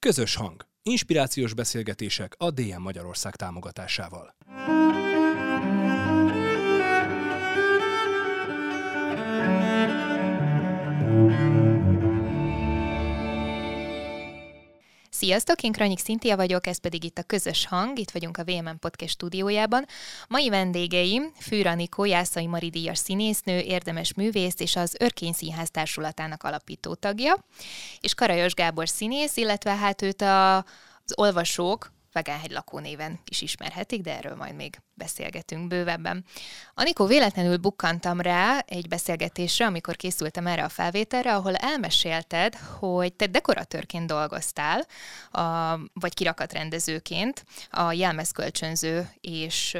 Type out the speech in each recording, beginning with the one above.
Közös hang. Inspirációs beszélgetések a DM Magyarország támogatásával. Sziasztok, én Kranyik Szintia vagyok, ez pedig itt a Közös Hang, itt vagyunk a VMN Podcast stúdiójában. Mai vendégeim Fűr Anikó, Jászai Mari díjas színésznő, érdemes művész és az Örkény Színház Társulatának alapító tagja, és Karajos Gábor színész, illetve hát őt a, az olvasók Vegánhegy lakónéven is ismerhetik, de erről majd még beszélgetünk bővebben. Anikó, véletlenül bukkantam rá egy beszélgetésre, amikor készültem erre a felvételre, ahol elmesélted, hogy te dekoratőrként dolgoztál, a, vagy kirakatrendezőként a jelmezkölcsönző és...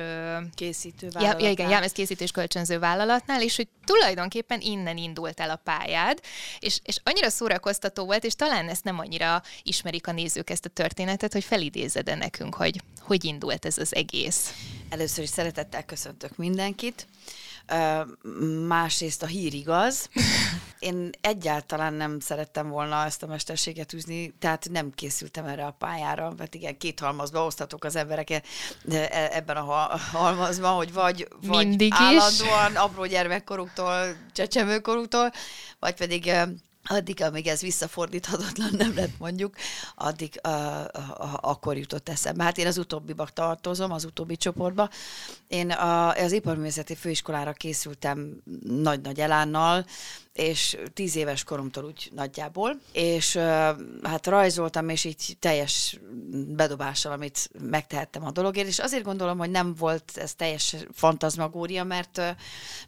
Készítő vállalatnál. Ja, igen, jelmezkészítő és kölcsönző vállalatnál, és hogy tulajdonképpen innen indult el a pályád, és, és annyira szórakoztató volt, és talán ezt nem annyira ismerik a nézők ezt a történetet, hogy felidézed nekünk, hogy hogy indult ez az egész. Először is szeretettel köszöntök mindenkit. Másrészt a hír igaz. Én egyáltalán nem szerettem volna ezt a mesterséget űzni, tehát nem készültem erre a pályára, mert igen, két halmazba osztatok az emberek e, ebben a halmazban, hogy vagy, vagy Mindig állandóan is. apró gyermekkoruktól, csecsemőkoruktól, vagy pedig addig, amíg ez visszafordíthatatlan nem lett mondjuk, addig uh, uh, akkor jutott eszembe. Hát én az utóbbiba tartozom, az utóbbi csoportba. Én a, az iparművészeti főiskolára készültem nagy-nagy elánnal, és tíz éves koromtól úgy nagyjából, és hát rajzoltam, és így teljes bedobással, amit megtehettem a dologért, és azért gondolom, hogy nem volt ez teljes fantazmagória, mert,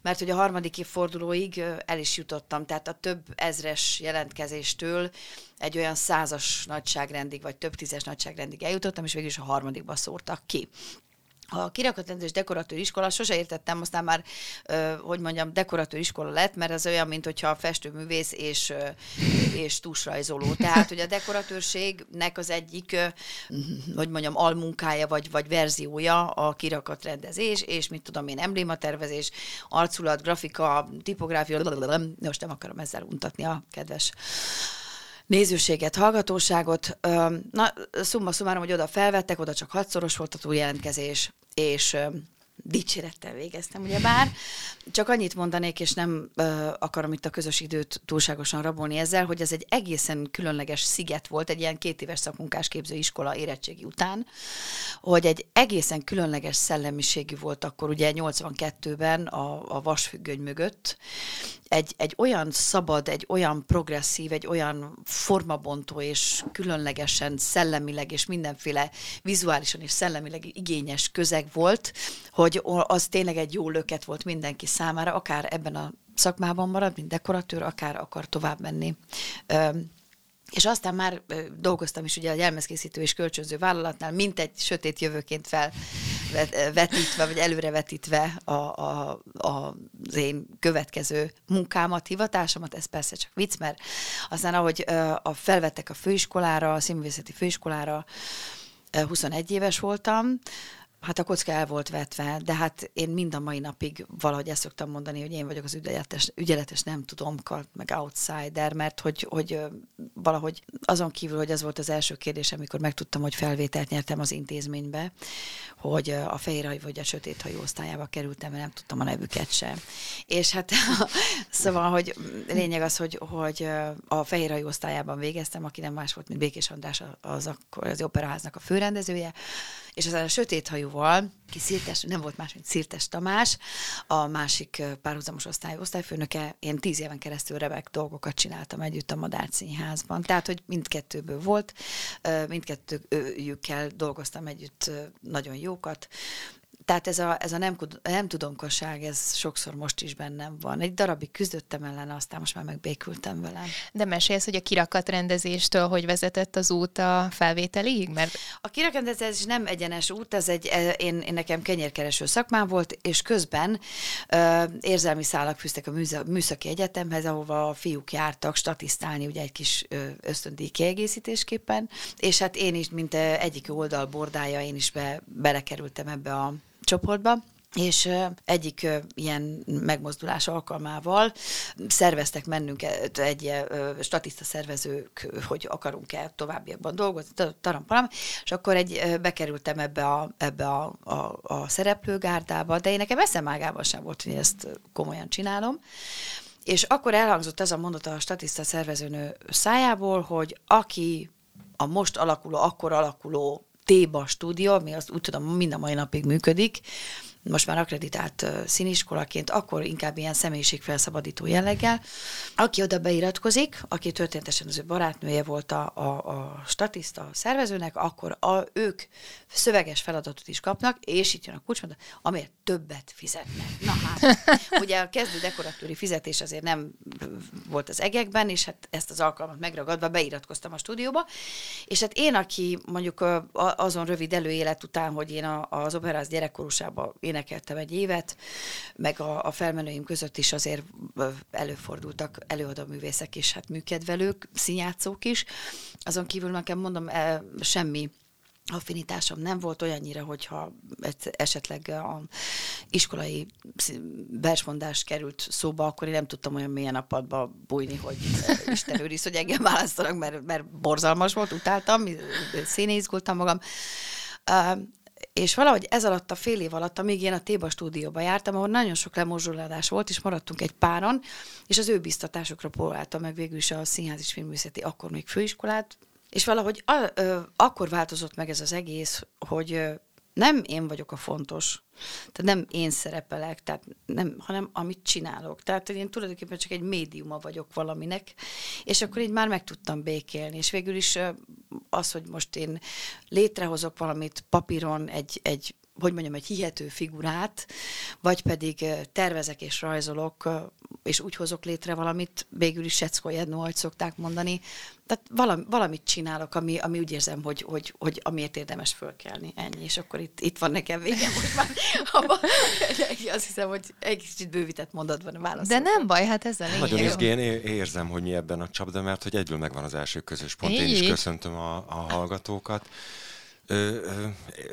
mert hogy a harmadik évfordulóig el is jutottam, tehát a több ezres jelentkezéstől egy olyan százas nagyságrendig, vagy több tízes nagyságrendig eljutottam, és végül is a harmadikba szórtak ki a kirakatrendezés dekoratőr iskola, sose értettem, aztán már, hogy mondjam, dekoratőr iskola lett, mert ez olyan, mint hogyha festőművész és, és tusrajzoló. Tehát, hogy a dekoratőrségnek az egyik, hogy mondjam, almunkája vagy, vagy verziója a kirakatrendezés, és mit tudom én, emblématervezés, arculat, grafika, tipográfia, most nem akarom ezzel untatni a kedves nézőséget, hallgatóságot. Na, szumma szumárom, hogy oda felvettek, oda csak hatszoros volt a túljelentkezés, és dicsérettel végeztem, ugye bár. Csak annyit mondanék, és nem ö, akarom itt a közös időt túlságosan rabolni ezzel, hogy ez egy egészen különleges sziget volt, egy ilyen két éves szakmunkás képzőiskola érettségi után, hogy egy egészen különleges szellemiségű volt akkor ugye 82-ben a, a vasfüggöny mögött, egy, egy olyan szabad, egy olyan progresszív, egy olyan formabontó és különlegesen szellemileg és mindenféle vizuálisan és szellemileg igényes közeg volt, hogy az tényleg egy jó löket volt mindenki számára, akár ebben a szakmában marad, mint dekoratőr, akár akar tovább menni. És aztán már dolgoztam is ugye a jelmezkészítő és kölcsönző vállalatnál, mint egy sötét jövőként felvetítve, vagy előrevetítve a, a, a, az én következő munkámat, hivatásomat, ez persze csak vicc, mert aztán ahogy a, felvettek a főiskolára, a színművészeti főiskolára, 21 éves voltam, Hát a kocka el volt vetve, de hát én mind a mai napig valahogy ezt szoktam mondani, hogy én vagyok az ügyeletes, ügyeletes nem tudom, meg outsider, mert hogy, hogy valahogy azon kívül, hogy ez volt az első kérdés, amikor megtudtam, hogy felvételt nyertem az intézménybe, hogy a fehérhajú vagy a sötét hajú osztályába kerültem, mert nem tudtam a nevüket sem. És hát szóval, hogy lényeg az, hogy, hogy a fehérhajú osztályában végeztem, aki nem más volt, mint Békés András, az akkor az operaháznak a főrendezője, és aztán a sötét hajúval, ki Szirtes, nem volt más, mint Szirtes Tamás, a másik párhuzamos osztály osztályfőnöke, én tíz éven keresztül remek dolgokat csináltam együtt a Madár Színházban. Tehát, hogy mindkettőből volt, mindkettőjükkel dolgoztam együtt nagyon jókat, tehát ez a, ez a nem, nem tudomkosság, ez sokszor most is bennem van. Egy darabig küzdöttem ellen, aztán most már megbékültem vele. De mesélsz, hogy a kirakat hogy vezetett az út a felvételig? Mert... A kirakrendezés nem egyenes út, ez egy, e, én, én nekem kenyérkereső szakmám volt, és közben ö, érzelmi szálak fűztek a műszaki egyetemhez, ahova a fiúk jártak statisztálni, ugye egy kis ösztöndíj kiegészítésképpen, és hát én is, mint egyik oldal bordája, én is be, belekerültem ebbe a csoportba, és egyik ilyen megmozdulás alkalmával szerveztek mennünket egy statiszta szervezők, hogy akarunk-e továbbiakban dolgozni, taramparam, és akkor egy, bekerültem ebbe a, ebbe a, a, a szereplőgárdába, de én nekem eszemágában sem volt, hogy ezt komolyan csinálom. És akkor elhangzott ez a mondat a statiszta szervezőnő szájából, hogy aki a most alakuló, akkor alakuló Téba stúdió, ami azt úgy tudom, mind a mai napig működik, most már akreditált színiskolaként, akkor inkább ilyen személyiségfelszabadító jelleggel. Aki oda beiratkozik, aki történetesen az ő barátnője volt a, a, a statiszta a szervezőnek, akkor a, ők szöveges feladatot is kapnak, és itt jön a kulcsmondat, amért többet fizetnek. Na hát, ugye a kezdő dekoratúri fizetés azért nem volt az egekben, és hát ezt az alkalmat megragadva beiratkoztam a stúdióba, és hát én, aki mondjuk azon rövid előélet után, hogy én az operáz gyerekkorúsában énekeltem egy évet, meg a, a felmenőim között is azért előfordultak előadóművészek és hát műkedvelők, színjátszók is. Azon kívül nekem mondom, semmi affinitásom nem volt olyannyira, hogyha esetleg a iskolai versmondás került szóba, akkor én nem tudtam olyan mélyen a padba bújni, hogy Isten őriz, hogy engem választanak, mert, mert borzalmas volt, utáltam, színészgultam magam. És valahogy ez alatt a fél év alatt, amíg én a Téba stúdióba jártam, ahol nagyon sok lemorzsolódás volt, és maradtunk egy páron, és az ő biztatásokra próbáltam meg végül is a Színház és Filmművészeti akkor még főiskolát, és valahogy a, ö, akkor változott meg ez az egész, hogy ö, nem én vagyok a fontos, tehát nem én szerepelek, tehát nem, hanem amit csinálok. Tehát én tulajdonképpen csak egy médiuma vagyok valaminek, és akkor így már meg tudtam békélni, és végül is az, hogy most én létrehozok valamit papíron, egy, egy hogy mondjam, egy hihető figurát, vagy pedig tervezek és rajzolok, és úgy hozok létre valamit, végül is Secko Jedno, ahogy szokták mondani. Tehát valami, valamit csinálok, ami, ami úgy érzem, hogy, hogy, hogy amiért érdemes fölkelni. Ennyi, és akkor itt, itt van nekem vége most már. Abba, azt hiszem, hogy egy kicsit bővített mondatban a válasz. De nem baj, hát ez a lényeg. Nagyon izgén érzem, hogy mi ebben a csapda, mert hogy egyből megvan az első közös pont. Én is köszöntöm a, a hallgatókat. Ö, ö,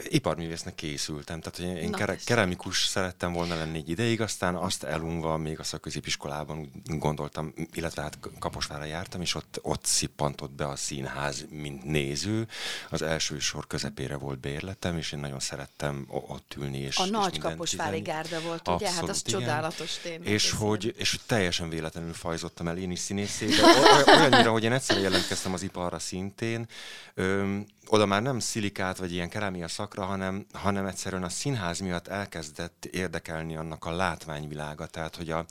iparművésznek készültem, tehát hogy én kere, keramikus szerettem volna lenni egy ideig, aztán azt elunva még a szakközépiskolában gondoltam, illetve hát Kaposvára jártam, és ott, ott szippantott be a színház, mint néző. Az első sor közepére volt bérletem, és én nagyon szerettem ott ülni. És, a és nagy Kaposvári gárda volt, ugye? hát az igen. csodálatos tényleg. És hogy, és hogy teljesen véletlenül fajzottam el én is színészé, olyannyira, hogy én egyszer jelentkeztem az iparra szintén, öm, oda már nem szilikát vagy ilyen kerámia szakra, hanem, hanem egyszerűen a színház miatt elkezdett érdekelni annak a látványvilága, tehát hogy a,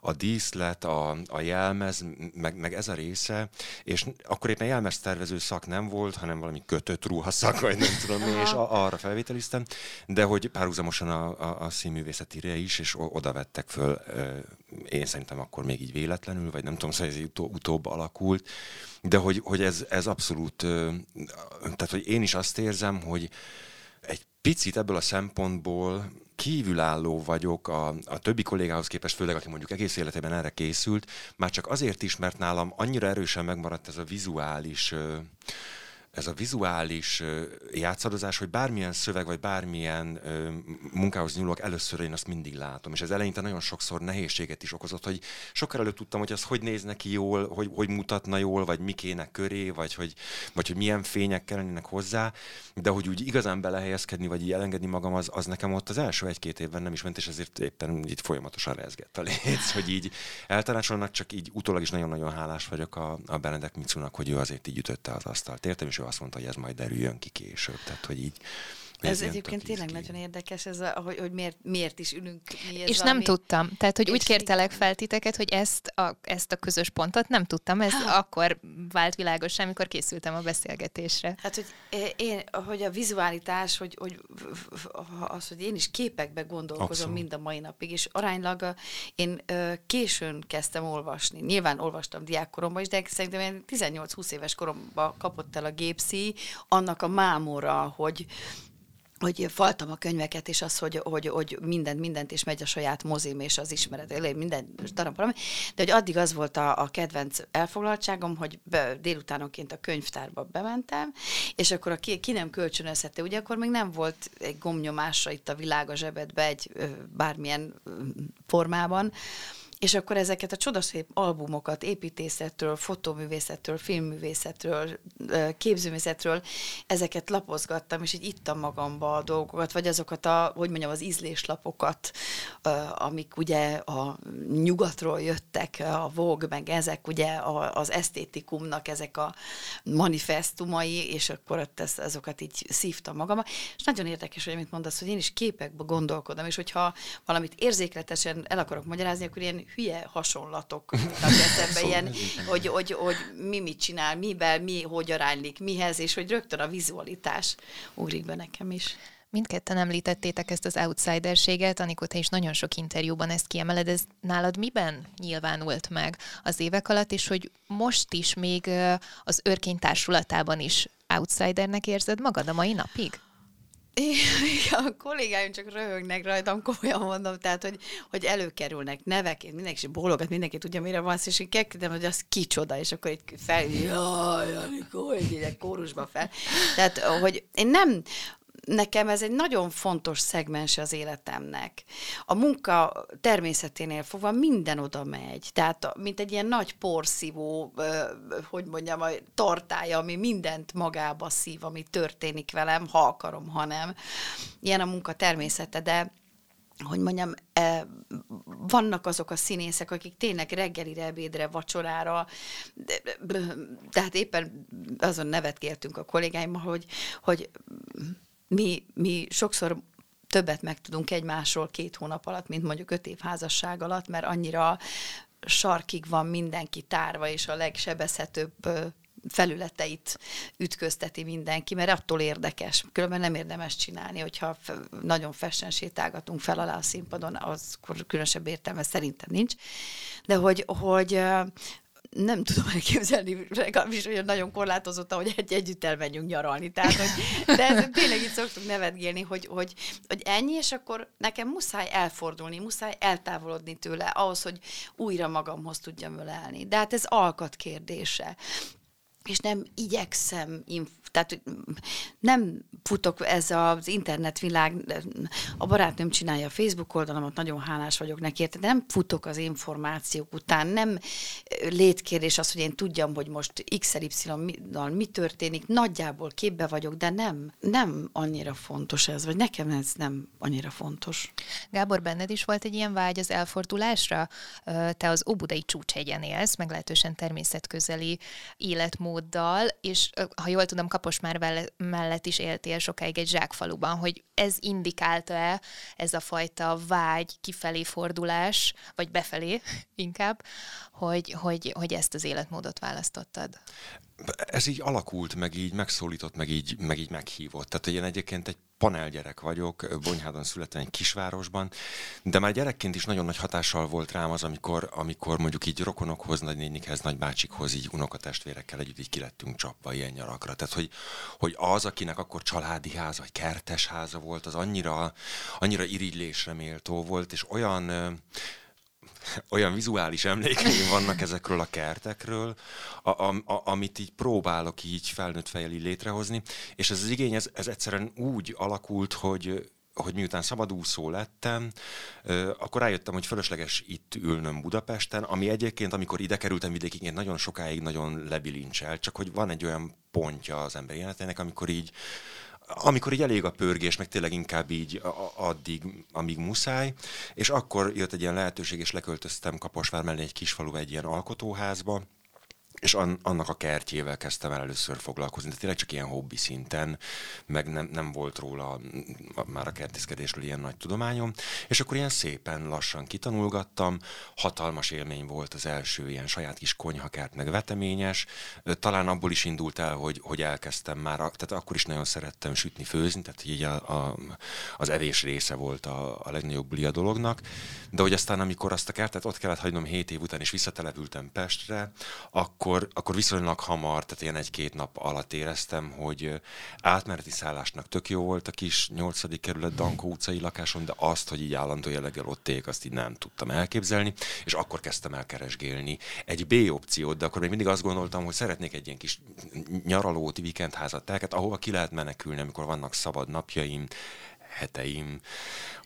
a díszlet, a, a jelmez, meg, meg ez a része, és akkor éppen jelmeztervező szak nem volt, hanem valami kötött ruhaszak, vagy nem tudom mi, és a, arra felvételiztem, de hogy párhuzamosan a, a, a színművészetire is, és oda vettek föl, én szerintem akkor még így véletlenül, vagy nem tudom, szóval ez utó, utóbb alakult, de hogy, hogy ez, ez abszolút, tehát hogy én is azt érzem, hogy egy picit ebből a szempontból kívülálló vagyok a, a többi kollégához képest, főleg aki mondjuk egész életében erre készült, már csak azért is, mert nálam annyira erősen megmaradt ez a vizuális ez a vizuális játszadozás, hogy bármilyen szöveg, vagy bármilyen munkához nyúlok, először én azt mindig látom. És ez eleinte nagyon sokszor nehézséget is okozott, hogy sokkal előtt tudtam, hogy az hogy néz neki jól, hogy, hogy mutatna jól, vagy mi kéne köré, vagy hogy, vagy hogy milyen fények kellenének hozzá, de hogy úgy igazán belehelyezkedni, vagy így elengedni magam, az, az nekem ott az első egy-két évben nem is ment, és ezért éppen így folyamatosan rezgett a léc, hogy így eltanácsolnak, csak így utólag is nagyon-nagyon hálás vagyok a, a Benedek Micunak, hogy ő azért így ütötte az asztalt. Értem, és azt mondta, hogy ez majd derüljön ki később. Tehát, hogy így ez egyébként tényleg nagyon érdekes, ez a, hogy, hogy miért, miért is ülünk mi És valami... nem tudtam. Tehát, hogy úgy kértelek fel titeket, hogy ezt a, ezt a közös pontot nem tudtam. Ez ha. akkor vált világos, amikor készültem a beszélgetésre. Hát, hogy én, hogy a vizualitás, hogy, hogy az, hogy én is képekbe gondolkozom Abszolút. mind a mai napig, és aránylag én későn kezdtem olvasni. Nyilván olvastam diákkoromban is, de szerintem én 18-20 éves koromban kapott el a gépszi annak a mámora, hogy hogy faltam a könyveket, és az, hogy, hogy, hogy mindent, mindent, és megy a saját mozim, és az ismeret, minden darab valami. De hogy addig az volt a, a kedvenc elfoglaltságom, hogy be, délutánonként a könyvtárba bementem, és akkor a ki, ki nem kölcsönözhette, ugye akkor még nem volt egy gomnyomásra itt a világ a zsebedbe egy bármilyen formában, és akkor ezeket a csodaszép albumokat építészetről, fotóművészetről, filmművészetről, képzőművészetről, ezeket lapozgattam, és így ittam magamba a dolgokat, vagy azokat a, hogy mondjam, az ízléslapokat, amik ugye a nyugatról jöttek, a Vogue, meg ezek ugye az esztétikumnak ezek a manifestumai, és akkor ezt, azokat így szívtam magamba. És nagyon érdekes, hogy amit mondasz, hogy én is képekbe gondolkodom, és hogyha valamit érzékletesen el akarok magyarázni, akkor ilyen hülye hasonlatok eszembe, szóval ilyen, hogy, hogy, hogy mi mit csinál, miben, mi hogy aránylik, mihez, és hogy rögtön a vizualitás ugrik be nekem is. Mindketten említettétek ezt az outsiderséget, Anikó, te is nagyon sok interjúban ezt kiemeled, ez nálad miben nyilvánult meg az évek alatt, és hogy most is még az örkény társulatában is outsidernek érzed magad a mai napig? A kollégáim csak röhögnek rajtam, komolyan mondom, tehát, hogy, hogy előkerülnek nevek, mindenki bólogat, mindenki tudja, mire van és én kérdem, hogy az kicsoda, és akkor itt fel, jaj, amikor, hogy kórusba fel. Tehát, hogy én nem, nekem ez egy nagyon fontos szegmens az életemnek. A munka természeténél fogva minden oda megy. Tehát, mint egy ilyen nagy porszívó, hogy mondjam, a tartája, ami mindent magába szív, ami történik velem, ha akarom, ha nem. Ilyen a munka természete, de hogy mondjam, e, vannak azok a színészek, akik tényleg reggelire, ebédre, vacsorára, tehát éppen azon nevet kértünk a kollégáimmal, hogy, hogy mi, mi sokszor többet megtudunk egymásról két hónap alatt, mint mondjuk öt év házasság alatt, mert annyira sarkig van mindenki tárva, és a legsebezhetőbb felületeit ütközteti mindenki, mert attól érdekes. Különben nem érdemes csinálni, hogyha nagyon fessen sétálgatunk fel alá a színpadon, az különösebb értelme szerintem nincs. De hogy, hogy nem tudom elképzelni, legalábbis olyan nagyon korlátozott, hogy egy együtt elmenjünk nyaralni. Tehát, hogy, de ez tényleg itt szoktunk nevetgélni, hogy, hogy, hogy ennyi, és akkor nekem muszáj elfordulni, muszáj eltávolodni tőle, ahhoz, hogy újra magamhoz tudjam ölelni. De hát ez alkat kérdése és nem igyekszem, tehát nem futok ez az internetvilág, a barátnőm csinálja a Facebook oldalamat, nagyon hálás vagyok neki de nem futok az információk után, nem létkérdés az, hogy én tudjam, hogy most XY-nal mi történik, nagyjából képbe vagyok, de nem, nem annyira fontos ez, vagy nekem ez nem annyira fontos. Gábor, benned is volt egy ilyen vágy az elfordulásra? Te az Óbudai csúcshegyen élsz, meglehetősen természetközeli életmóddal, és ha jól tudom, kapos már mellett is éltél sokáig egy zsákfaluban, hogy ez indikálta-e ez a fajta vágy, kifelé fordulás, vagy befelé inkább, hogy, hogy, hogy ezt az életmódot választottad? Ez így alakult, meg így megszólított, meg így, meg így meghívott. Tehát én egyébként egy panelgyerek vagyok, Bonyhádon születtem egy kisvárosban, de már gyerekként is nagyon nagy hatással volt rám az, amikor, amikor mondjuk így rokonokhoz, nagynénikhez, nagybácsikhoz, így unokatestvérekkel együtt így kilettünk csapva ilyen nyarakra. Tehát, hogy, hogy az, akinek akkor családi háza, vagy kertes háza volt, az annyira, annyira irigylésre méltó volt, és olyan olyan vizuális emlékeim vannak ezekről a kertekről, a, a, a, amit így próbálok így felnőtt fejjel így létrehozni, és ez az igény, ez, ez egyszerűen úgy alakult, hogy hogy miután szabadúszó lettem, akkor rájöttem, hogy fölösleges itt ülnöm Budapesten, ami egyébként, amikor ide kerültem vidékiként, nagyon sokáig nagyon lebilincsel, csak hogy van egy olyan pontja az ember életének, amikor így amikor így elég a pörgés, meg tényleg inkább így addig, amíg muszáj, és akkor jött egy ilyen lehetőség, és leköltöztem Kaposvár mellé egy kisfalu egy ilyen alkotóházba, és an, annak a kertjével kezdtem el először foglalkozni, de tényleg csak ilyen hobbi szinten, meg nem, nem volt róla már a kertészkedésről ilyen nagy tudományom, és akkor ilyen szépen lassan kitanulgattam, hatalmas élmény volt az első ilyen saját kis konyhakert, meg veteményes, talán abból is indult el, hogy, hogy elkezdtem már, tehát akkor is nagyon szerettem sütni, főzni, tehát így a, a, az evés része volt a, a legnagyobb a dolognak, de hogy aztán amikor azt a kertet ott kellett hagynom 7 év után, és visszatelepültem Pestre, akkor akkor, akkor viszonylag hamar, tehát ilyen egy-két nap alatt éreztem, hogy átmeneti szállásnak tök jó volt a kis nyolcadik kerület Dankó utcai lakáson, de azt, hogy így állandó jelleggel ott ég, azt így nem tudtam elképzelni, és akkor kezdtem el keresgélni egy B opciót, de akkor még mindig azt gondoltam, hogy szeretnék egy ilyen kis nyaralót, vikendházat, tehát ahova ki lehet menekülni, amikor vannak szabad napjaim, heteim,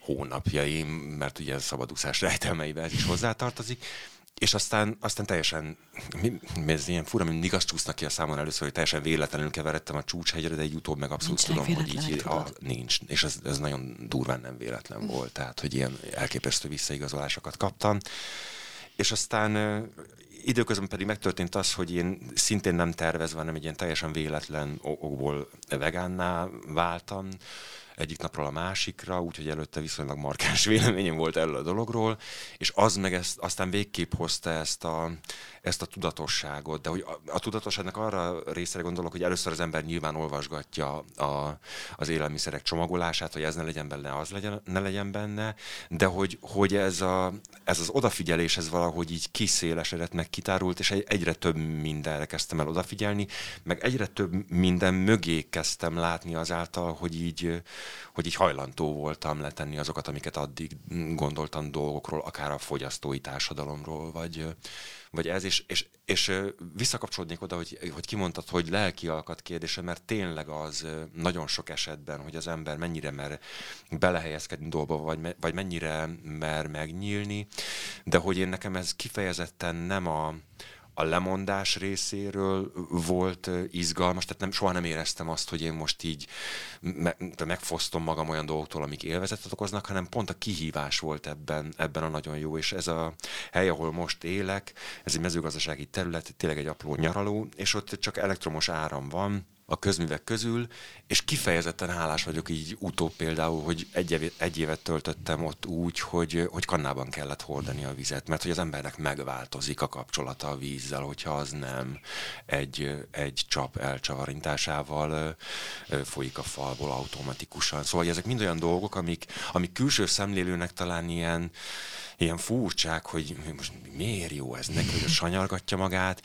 hónapjaim, mert ugye a szabadúszás rejtelmeivel ez is hozzátartozik, és aztán, aztán teljesen, mi, mi ez ilyen fura, mindig azt csúsznak ki a számon először, hogy teljesen véletlenül keveredtem a csúcshegyre, de egy utóbb meg abszolút Nincsenek tudom, hogy így a, nincs. És ez, ez nagyon durván nem véletlen volt, tehát hogy ilyen elképesztő visszaigazolásokat kaptam. És aztán időközben pedig megtörtént az, hogy én szintén nem tervezve, hanem egy ilyen teljesen véletlen okból vegánná váltam egyik napról a másikra, úgyhogy előtte viszonylag markáns véleményem volt erről a dologról, és az meg ezt, aztán végképp hozta ezt a, ezt a tudatosságot, de hogy a, a tudatosságnak arra részre gondolok, hogy először az ember nyilván olvasgatja a, az élelmiszerek csomagolását, hogy ez ne legyen benne, az legyen, ne legyen benne, de hogy, hogy ez, a, ez az odafigyelés, ez valahogy így kiszélesedett, meg kitárult, és egy, egyre több mindenre kezdtem el odafigyelni, meg egyre több minden mögé kezdtem látni azáltal, hogy így, hogy így hajlandó voltam letenni azokat, amiket addig gondoltam dolgokról, akár a fogyasztói társadalomról, vagy, vagy ez, és, és, és visszakapcsolódnék oda, hogy, hogy kimondtad, hogy lelki alkat kérdése, mert tényleg az nagyon sok esetben, hogy az ember mennyire mer belehelyezkedni dolgba, vagy, vagy mennyire mer megnyílni, de hogy én nekem ez kifejezetten nem a, a lemondás részéről volt izgalmas, tehát nem, soha nem éreztem azt, hogy én most így me- megfosztom magam olyan dolgoktól, amik élvezetet okoznak, hanem pont a kihívás volt ebben, ebben a nagyon jó, és ez a hely, ahol most élek, ez egy mezőgazdasági terület, tényleg egy apró nyaraló, és ott csak elektromos áram van, a közművek közül, és kifejezetten hálás vagyok így utóbb például, hogy egy, évet, egy évet töltöttem ott úgy, hogy, hogy kannában kellett hordani a vizet, mert hogy az embernek megváltozik a kapcsolata a vízzel, hogyha az nem egy, egy csap elcsavarintásával folyik a falból automatikusan. Szóval ezek mind olyan dolgok, amik, amik külső szemlélőnek talán ilyen, ilyen furcsák, hogy most miért jó ez neki, hogy sanyargatja magát.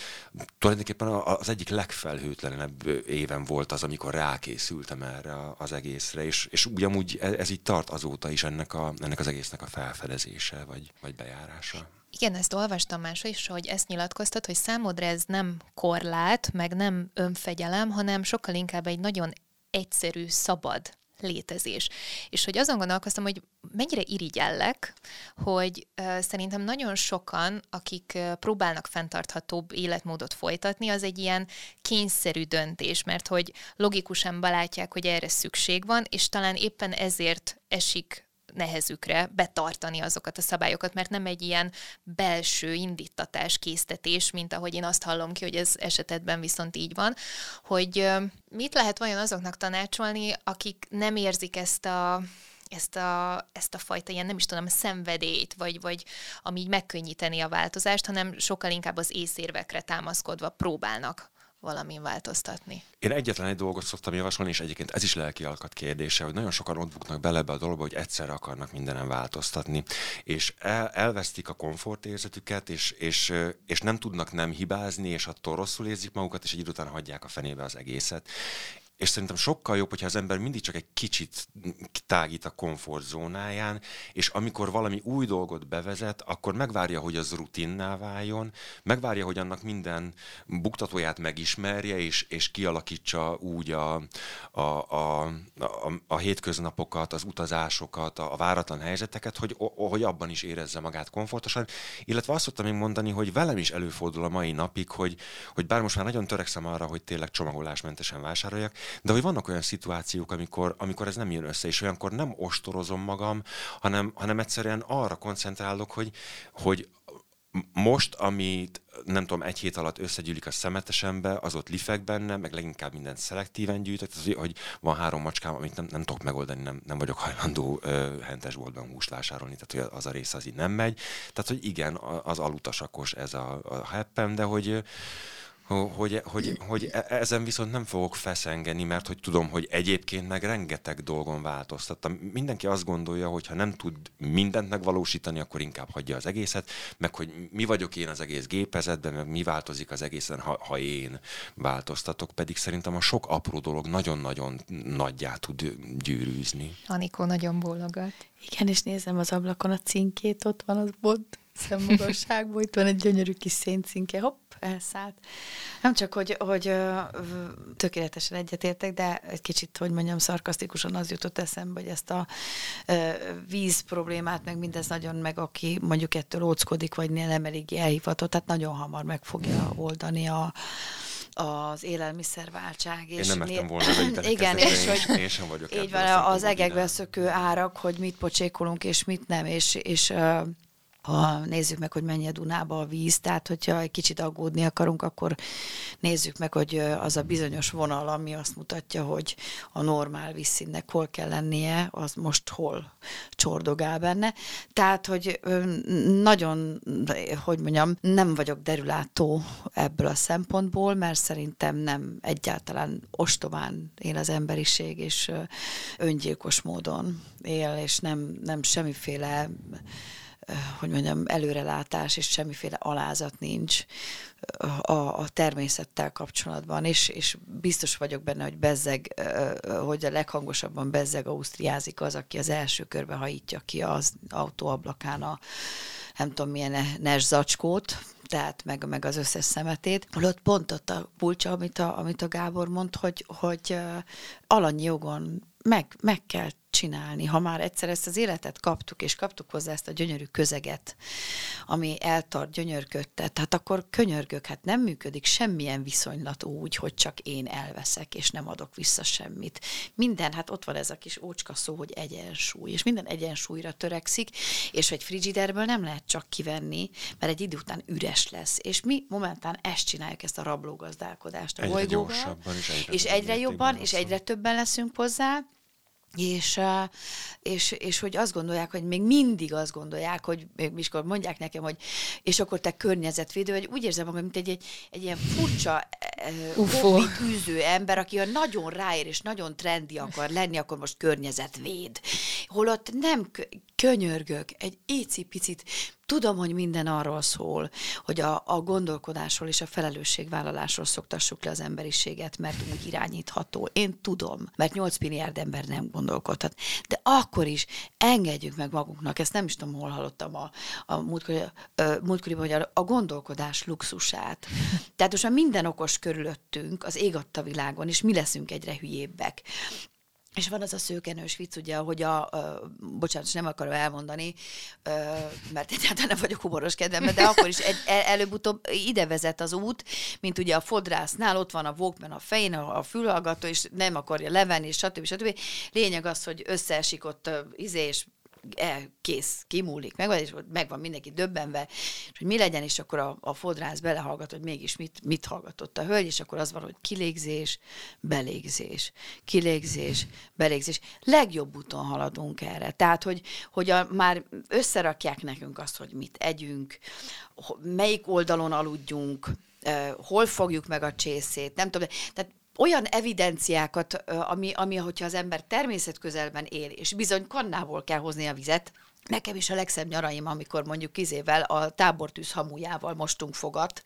Tulajdonképpen az egyik legfelhőtlenebb éven volt az, amikor rákészültem erre az egészre, és, és ugyanúgy ez, ez így tart azóta is ennek, a, ennek az egésznek a felfedezése, vagy, vagy bejárása. Igen, ezt olvastam máshol is, hogy ezt nyilatkoztat, hogy számodra ez nem korlát, meg nem önfegyelem, hanem sokkal inkább egy nagyon egyszerű, szabad létezés. És hogy azon gondolkoztam, hogy mennyire irigyellek, hogy szerintem nagyon sokan, akik próbálnak fenntarthatóbb életmódot folytatni, az egy ilyen kényszerű döntés, mert hogy logikusan belátják, hogy erre szükség van, és talán éppen ezért esik nehezükre betartani azokat a szabályokat, mert nem egy ilyen belső indítatás, késztetés, mint ahogy én azt hallom ki, hogy ez esetedben viszont így van, hogy mit lehet vajon azoknak tanácsolni, akik nem érzik ezt a ezt a, ezt a fajta ilyen, nem is tudom, szenvedélyt, vagy, vagy ami így megkönnyíteni a változást, hanem sokkal inkább az észérvekre támaszkodva próbálnak valamin változtatni. Én egyetlen egy dolgot szoktam javasolni, és egyébként ez is lelki alkat kérdése, hogy nagyon sokan ott buknak bele ebbe a dologba, hogy egyszerre akarnak mindenen változtatni, és el, elvesztik a komfortérzetüket, és, és, és nem tudnak nem hibázni, és attól rosszul érzik magukat, és egy idő után hagyják a fenébe az egészet és szerintem sokkal jobb, hogyha az ember mindig csak egy kicsit tágít a komfortzónáján, és amikor valami új dolgot bevezet, akkor megvárja, hogy az rutinná váljon, megvárja, hogy annak minden buktatóját megismerje, és, és kialakítsa úgy a, a, a, a, a hétköznapokat, az utazásokat, a, a váratlan helyzeteket, hogy, hogy abban is érezze magát komfortosan. Illetve azt szoktam még mondani, hogy velem is előfordul a mai napig, hogy, hogy bár most már nagyon törekszem arra, hogy tényleg csomagolásmentesen vásároljak, de hogy vannak olyan szituációk, amikor, amikor ez nem jön össze, és olyankor nem ostorozom magam, hanem, hanem egyszerűen arra koncentrálok, hogy, hogy most, amit nem tudom, egy hét alatt összegyűlik a szemetesembe, az ott lifek benne, meg leginkább mindent szelektíven gyűjtök, tehát, hogy van három macskám, amit nem, nem tudok megoldani, nem, nem vagyok hajlandó ö, hentesboltban húst vásárolni, tehát hogy az a rész az így nem megy. Tehát, hogy igen, az alutasakos ez a, a heppem, de hogy hogy, hogy, hogy e- ezen viszont nem fogok feszengeni, mert hogy tudom, hogy egyébként meg rengeteg dolgon változtattam. Mindenki azt gondolja, hogy ha nem tud mindent megvalósítani, akkor inkább hagyja az egészet, meg hogy mi vagyok én az egész gépezetben, meg mi változik az egészen, ha, ha én változtatok, pedig szerintem a sok apró dolog nagyon-nagyon nagyjá tud gyűrűzni. Anikó nagyon bólogat. Igen, és nézem az ablakon a cinkét, ott van az bot szemmagasságból, itt van egy gyönyörű kis széncinke, hopp, elszállt. Nem csak, hogy, hogy tökéletesen egyetértek, de egy kicsit, hogy mondjam, szarkasztikusan az jutott eszembe, hogy ezt a víz problémát, meg mindez nagyon meg, aki mondjuk ettől óckodik, vagy nem elég elhivatott, tehát nagyon hamar meg fogja oldani a, az élelmiszerváltság. És én nem mertem volna Igen, és hogy én sem vagyok így van, az egekbe szökő árak, hogy mit pocsékolunk és mit nem, és, és ha nézzük meg, hogy mennyi a Dunába a víz, tehát hogyha egy kicsit aggódni akarunk, akkor nézzük meg, hogy az a bizonyos vonal, ami azt mutatja, hogy a normál vízszínnek hol kell lennie, az most hol csordogál benne. Tehát, hogy nagyon, hogy mondjam, nem vagyok derülátó ebből a szempontból, mert szerintem nem egyáltalán ostobán él az emberiség, és öngyilkos módon él, és nem, nem semmiféle hogy mondjam, előrelátás és semmiféle alázat nincs a, a természettel kapcsolatban, és, és biztos vagyok benne, hogy bezzeg, hogy a leghangosabban bezzeg ausztriázik az, aki az első körbe hajítja ki az autóablakán a nem tudom milyen nes zacskót, tehát meg, meg az összes szemetét. Holott pont ott a pulcsa, amit a, amit a Gábor mond, hogy, hogy alanyi jogon meg, meg kell csinálni, ha már egyszer ezt az életet kaptuk, és kaptuk hozzá ezt a gyönyörű közeget, ami eltart, gyönyörködtet, hát akkor könyörgök, hát nem működik semmilyen viszonylat úgy, hogy csak én elveszek, és nem adok vissza semmit. Minden, hát ott van ez a kis ócska szó, hogy egyensúly, és minden egyensúlyra törekszik, és egy frigiderből nem lehet csak kivenni, mert egy idő után üres lesz. És mi momentán ezt csináljuk, ezt a rablógazdálkodást a egyre bolygóval, és egyre, és egyre jobban, és egyre többen leszünk hozzá, és, és, és hogy azt gondolják, hogy még mindig azt gondolják, hogy mikor mondják nekem, hogy és akkor te környezetvédő, vagy úgy érzem magam, mint egy, egy, egy ilyen furcsa hobbit űző ember, aki a nagyon ráér és nagyon trendi akar lenni, akkor most környezetvéd. Holott nem könyörgök, egy icipicit Tudom, hogy minden arról szól, hogy a, a gondolkodásról és a felelősségvállalásról szoktassuk le az emberiséget, mert úgy irányítható. Én tudom, mert 8 milliárd ember nem gondolkodhat. De akkor is engedjük meg magunknak, ezt nem is tudom, hol hallottam a, a múltkori, hogy a, a gondolkodás luxusát. Tehát most már minden okos körülöttünk az ég a világon, és mi leszünk egyre hülyébbek. És van az a szőkenős vicc, ugye, hogy a, uh, bocsánat, nem akarom elmondani, uh, mert egyáltalán nem vagyok humoros kedvemben, de akkor is egy, el, előbb-utóbb ide vezet az út, mint ugye a fodrásznál, ott van a Walkman a fején, a, a fülhallgató, és nem akarja levenni, és stb. stb. Lényeg az, hogy összeesik ott izé, és kész, kimúlik, megvan, és megvan mindenki döbbenve, és hogy mi legyen, és akkor a, a fodrász belehallgat, hogy mégis mit, mit hallgatott a hölgy, és akkor az van, hogy kilégzés, belégzés, kilégzés, belégzés. Legjobb úton haladunk erre. Tehát, hogy, hogy a, már összerakják nekünk azt, hogy mit együnk, melyik oldalon aludjunk, hol fogjuk meg a csészét, nem tudom, tehát olyan evidenciákat, ami, ami, hogyha az ember természetközelben él, és bizony kannából kell hozni a vizet, Nekem is a legszebb nyaraim, amikor mondjuk kizével a tábortűz hamujával mostunk fogat,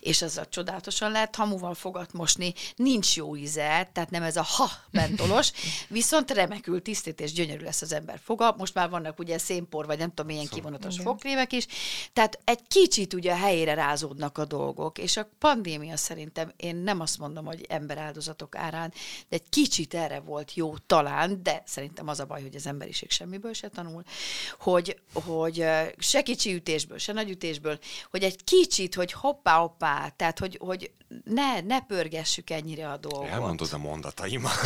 és az a csodálatosan lehet hamuval fogat mosni, nincs jó íze, tehát nem ez a ha mentolos, viszont remekül tisztít és gyönyörű lesz az ember foga. Most már vannak ugye szénpor, vagy nem tudom milyen szóval, kivonatos igen. fogkrémek is, tehát egy kicsit ugye a helyére rázódnak a dolgok, és a pandémia szerintem, én nem azt mondom, hogy emberáldozatok árán, de egy kicsit erre volt jó talán, de szerintem az a baj, hogy az emberiség semmiből se tanul, hogy, hogy se kicsi ütésből, se nagy ütésből, hogy egy kicsit, hogy hoppá-hoppá, tehát hogy, hogy ne, ne pörgessük ennyire a dolgot. Elmondod a mondataimat.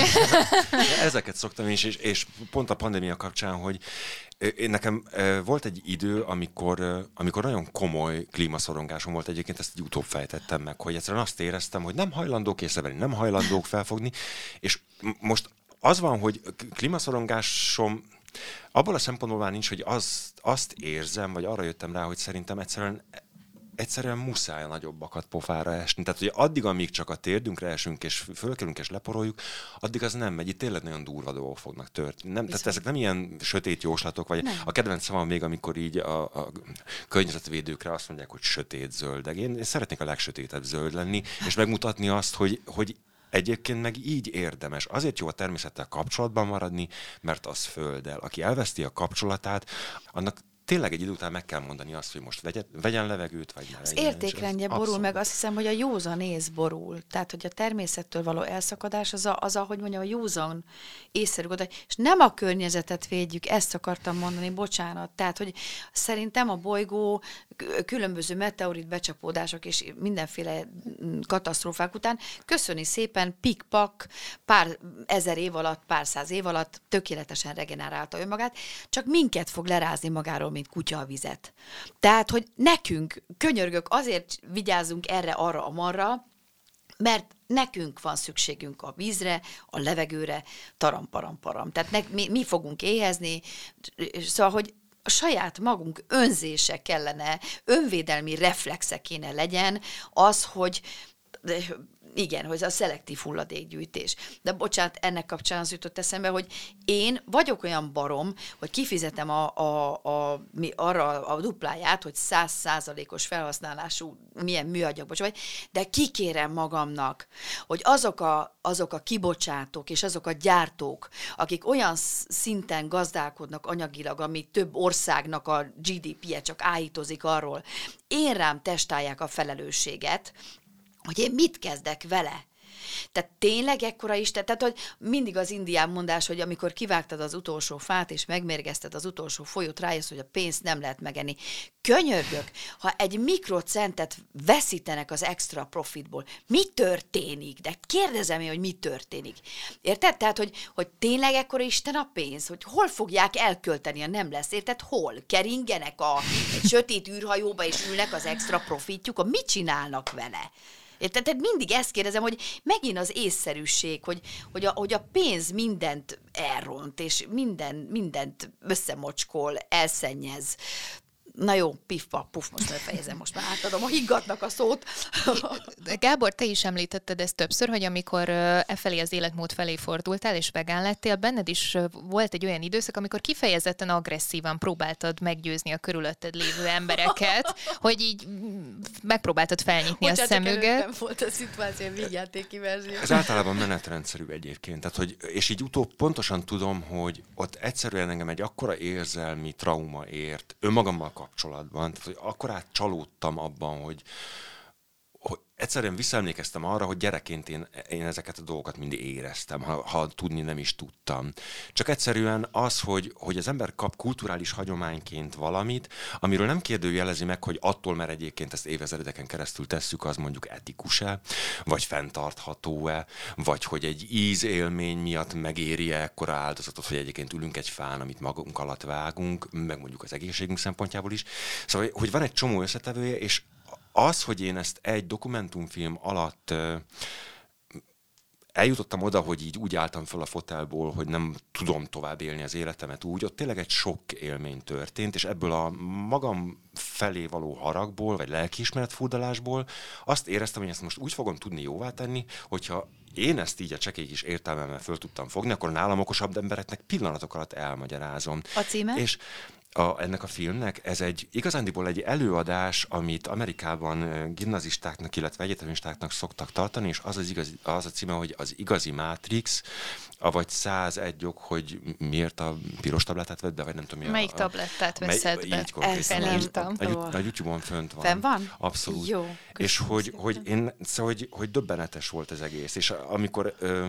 Ezeket szoktam is, és, és pont a pandémia kapcsán, hogy én nekem volt egy idő, amikor, amikor nagyon komoly klímaszorongásom volt, egyébként ezt egy utóbb fejtettem meg, hogy egyszerűen azt éreztem, hogy nem hajlandók észrevenni, nem hajlandók felfogni, és most az van, hogy klímaszorongásom abból a szempontból már nincs, hogy az, azt érzem, vagy arra jöttem rá, hogy szerintem egyszerűen egyszerűen muszáj a nagyobbakat pofára esni. Tehát, hogy addig, amíg csak a térdünkre esünk, és fölkelünk, és leporoljuk, addig az nem megy. Itt tényleg nagyon durva dolgok fognak történni. Nem, tehát ezek nem ilyen sötét jóslatok, vagy nem. a kedvenc szavam még, amikor így a, a környezetvédőkre azt mondják, hogy sötét zöldeg. Én, én szeretnék a legsötétebb zöld lenni, és megmutatni azt, hogy, hogy Egyébként meg így érdemes. Azért jó a természettel kapcsolatban maradni, mert az földdel. Aki elveszti a kapcsolatát, annak tényleg egy idő után meg kell mondani azt, hogy most vegye, vegyen levegőt, vagy ne Az értékrendje borul, abszolút. meg azt hiszem, hogy a józan ész borul. Tehát, hogy a természettől való elszakadás az, a, az ahogy mondjam, a józan észszerű és nem a környezetet védjük, ezt akartam mondani, bocsánat. Tehát, hogy szerintem a bolygó különböző meteorit becsapódások és mindenféle mm, katasztrófák után köszöni szépen, pikpak, pár ezer év alatt, pár száz év alatt tökéletesen regenerálta önmagát, csak minket fog lerázni magáról, mint kutya a vizet. Tehát, hogy nekünk, könyörgök, azért vigyázzunk erre, arra, amarra, mert nekünk van szükségünk a vízre, a levegőre, taram, param, param. Tehát ne, mi, mi fogunk éhezni, szóval, hogy a saját magunk önzése kellene, önvédelmi reflexe kéne legyen az, hogy igen, hogy a szelektív hulladékgyűjtés. De bocsánat, ennek kapcsán az jutott eszembe, hogy én vagyok olyan barom, hogy kifizetem a, a, a, mi, arra a dupláját, hogy száz százalékos felhasználású milyen műanyagos vagy, de kikérem magamnak, hogy azok a, azok a kibocsátók és azok a gyártók, akik olyan szinten gazdálkodnak anyagilag, ami több országnak a GDP-je csak áhítozik arról, én rám testálják a felelősséget, hogy én mit kezdek vele. Tehát tényleg ekkora is, tehát hogy mindig az indián mondás, hogy amikor kivágtad az utolsó fát, és megmérgezted az utolsó folyót, rájössz, hogy a pénzt nem lehet megenni. Könyörgök, ha egy mikrocentet veszítenek az extra profitból, mi történik? De kérdezem én, hogy mi történik. Érted? Tehát, hogy, hogy tényleg ekkora Isten a pénz, hogy hol fogják elkölteni, ha nem lesz. Érted? Hol? Keringenek a egy sötét űrhajóba, és ülnek az extra profitjuk, mit csinálnak vele? Érted? Tehát mindig ezt kérdezem, hogy megint az észszerűség, hogy, hogy, a, hogy a pénz mindent elront, és minden, mindent összemocskol, elszennyez. Na jó, pif puf, most befejezem, most már átadom a higgadnak a szót. Gábor, te is említetted ezt többször, hogy amikor e felé az életmód felé fordultál, és vegán lettél, benned is volt egy olyan időszak, amikor kifejezetten agresszívan próbáltad meggyőzni a körülötted lévő embereket, hogy így megpróbáltad felnyitni Bocsánat, a szemüget. Nem volt a szituáció, vígjátéki verzió. Ez általában menetrendszerű egyébként. Tehát, hogy, és így utóbb pontosan tudom, hogy ott egyszerűen engem egy akkora érzelmi trauma ért önmagammal kapcsolatban, tehát, hogy akkor csalódtam abban, hogy egyszerűen visszaemlékeztem arra, hogy gyerekként én, én ezeket a dolgokat mindig éreztem, ha, ha tudni nem is tudtam. Csak egyszerűen az, hogy, hogy az ember kap kulturális hagyományként valamit, amiről nem kérdőjelezi meg, hogy attól, mert egyébként ezt évezredeken keresztül tesszük, az mondjuk etikus-e, vagy fenntartható-e, vagy hogy egy ízélmény miatt megéri-e ekkora áldozatot, hogy egyébként ülünk egy fán, amit magunk alatt vágunk, meg mondjuk az egészségünk szempontjából is. Szóval, hogy van egy csomó összetevője, és az, hogy én ezt egy dokumentumfilm alatt eljutottam oda, hogy így úgy álltam fel a fotelból, hogy nem tudom tovább élni az életemet úgy, ott tényleg egy sok élmény történt, és ebből a magam felé való haragból, vagy lelkiismeret furdalásból azt éreztem, hogy ezt most úgy fogom tudni jóvá tenni, hogyha én ezt így a csekély is értelmemmel föl tudtam fogni, akkor nálam okosabb embereknek pillanatok alatt elmagyarázom. A címe? És a, ennek a filmnek. Ez egy igazándiból egy előadás, amit Amerikában gimnazistáknak, illetve egyetemistáknak szoktak tartani, és az, az, igazi, az a címe, hogy az igazi Matrix, avagy 101 ok, hogy miért a piros tablettát vett be, vagy nem tudom mi Melyik a, tablettát veszed be? Így konkrétan. A, a, a YouTube-on fönt van. Fenn van? Abszolút. Jó. És hogy, hogy én, szóval, hogy, hogy döbbenetes volt az egész. És amikor ö,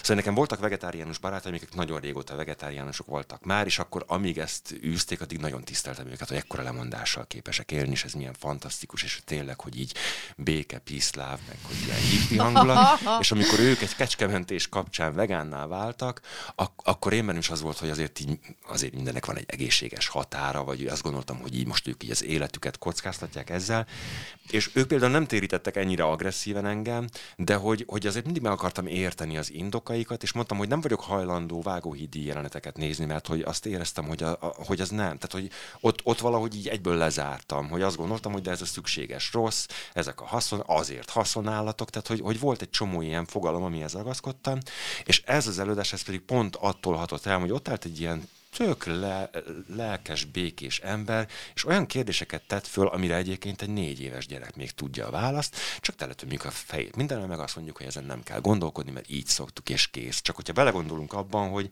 Szóval nekem voltak vegetáriánus barátaim, akik nagyon régóta vegetáriánusok voltak. Már, és akkor amíg ezt űzték, addig nagyon tiszteltem őket, hogy ekkora lemondással képesek élni, és ez milyen fantasztikus, és tényleg, hogy így béke, piszláv, meg hogy ilyen hippi hangulat, és amikor ők egy kecskementés kapcsán vegánnál váltak, ak- akkor én is az volt, hogy azért így, azért mindennek van egy egészséges határa, vagy azt gondoltam, hogy így most ők így az életüket kockáztatják ezzel, és ők például nem térítettek ennyire agresszíven engem, de hogy, hogy azért mindig meg akartam érteni az indokaikat, és mondtam, hogy nem vagyok hajlandó vágóhídi jeleneteket nézni, mert hogy azt éreztem, hogy, a, a, hogy az nem. Tehát, hogy ott, ott valahogy így egyből lezártam, hogy azt gondoltam, hogy de ez a szükséges rossz, ezek a haszon, azért haszonállatok, tehát hogy, hogy volt egy csomó ilyen fogalom, amihez ragaszkodtam, és ez az előadás, ez pedig pont attól hatott el, hogy ott állt egy ilyen tök le, lelkes, békés ember, és olyan kérdéseket tett föl, amire egyébként egy négy éves gyerek még tudja a választ, csak teletömjük a fejét mindenre, meg azt mondjuk, hogy ezen nem kell gondolkodni, mert így szoktuk, és kész. Csak hogyha belegondolunk abban, hogy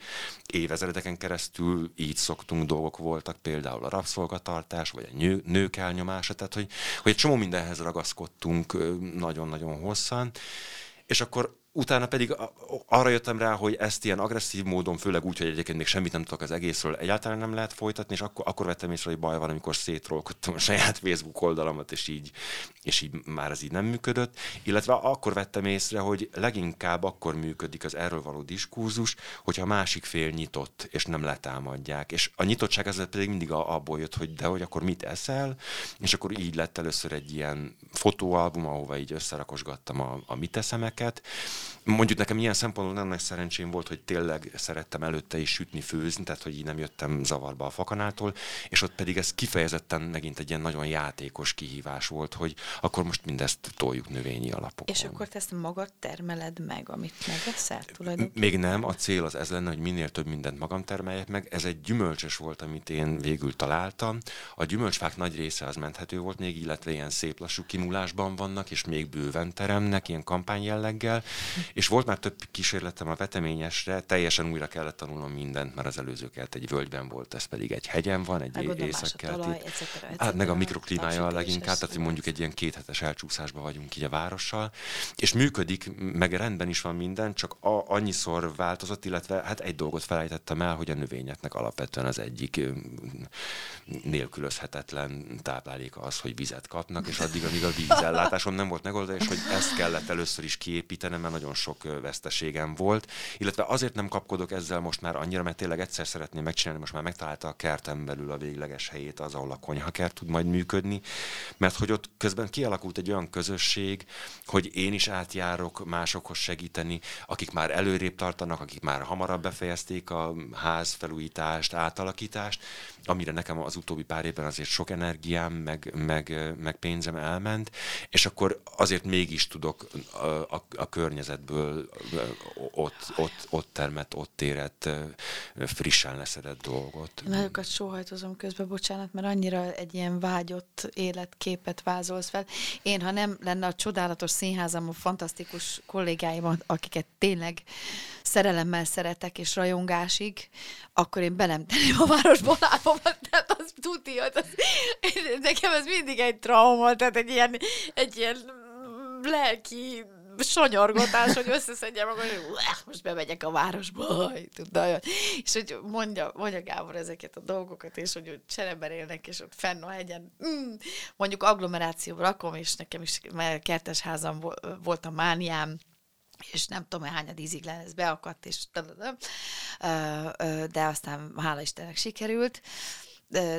évezredeken keresztül így szoktunk dolgok voltak, például a rabszolgatartás, vagy a nő, nők elnyomása, tehát hogy, hogy egy csomó mindenhez ragaszkodtunk nagyon-nagyon hosszan, és akkor utána pedig arra jöttem rá, hogy ezt ilyen agresszív módon, főleg úgy, hogy egyébként még semmit nem tudok az egészről, egyáltalán nem lehet folytatni, és akkor, akkor vettem észre, hogy baj van, amikor szétrolkodtam a saját Facebook oldalamat, és így, és így már ez így nem működött. Illetve akkor vettem észre, hogy leginkább akkor működik az erről való diskurzus, hogyha a másik fél nyitott, és nem letámadják. És a nyitottság az pedig mindig abból jött, hogy de hogy akkor mit eszel, és akkor így lett először egy ilyen fotóalbum, ahova így összerakosgattam a, a mit eszemeket, Mondjuk nekem ilyen szempontból nem nagy szerencsém volt, hogy tényleg szerettem előtte is sütni, főzni, tehát hogy így nem jöttem zavarba a fakanától, és ott pedig ez kifejezetten megint egy ilyen nagyon játékos kihívás volt, hogy akkor most mindezt toljuk növényi alapokon. És akkor te ezt magad termeled meg, amit megeszel tulajdonképpen? Még nem, a cél az ez lenne, hogy minél több mindent magam termeljek meg. Ez egy gyümölcsös volt, amit én végül találtam. A gyümölcsfák nagy része az menthető volt még, illetve ilyen szép lassú kimulásban vannak, és még bőven teremnek, ilyen kampányjelleggel, és volt már több kísérletem a veteményesre, teljesen újra kellett tanulnom mindent, mert az előzőket egy völgyben volt, ez pedig egy hegyen van, egy hát északkelti. Hát meg a mikroklímája a leginkább, tehát hogy mondjuk egy ilyen kéthetes elcsúszásban vagyunk így a várossal, és működik, meg rendben is van minden, csak a, annyiszor változott, illetve hát egy dolgot felejtettem el, hogy a növényeknek alapvetően az egyik nélkülözhetetlen tápláléka az, hogy vizet kapnak, és addig, amíg a vízellátáson nem volt megoldás, hogy ezt kellett először is kiépítenem, mert nagyon sok veszteségem volt, illetve azért nem kapkodok ezzel most már annyira, mert tényleg egyszer szeretném megcsinálni, most már megtalálta a kertem belül a végleges helyét, az, ahol a konyhakert tud majd működni, mert hogy ott közben kialakult egy olyan közösség, hogy én is átjárok másokhoz segíteni, akik már előrébb tartanak, akik már hamarabb befejezték a házfelújítást, átalakítást, amire nekem az utóbbi pár évben azért sok energiám, meg, meg, meg pénzem elment, és akkor azért mégis tudok a, a, a környezetből ott, ott, ott termett, ott érett, frissen leszedett dolgot. Nagyokat sóhajtozom közben, bocsánat, mert annyira egy ilyen vágyott életképet vázolsz fel. Én, ha nem lenne a csodálatos színházam, a fantasztikus kollégáim, akiket tényleg szerelemmel szeretek és rajongásig, akkor én be nem tenném a városból lábomat, tehát az tuti, hogy az, nekem ez mindig egy trauma, tehát egy ilyen, egy ilyen lelki sanyargatás, hogy összeszedjem magam, hogy most bemegyek a városba, tudod, és hogy mondja, mondja Gábor ezeket a dolgokat, és hogy ott csereben élnek, és ott fenn a hegyen, mm, mondjuk agglomerációba rakom, és nekem is mert kertes házam volt a mániám, és nem tudom, hányad ízig le, ez beakadt, és de aztán hála Istennek sikerült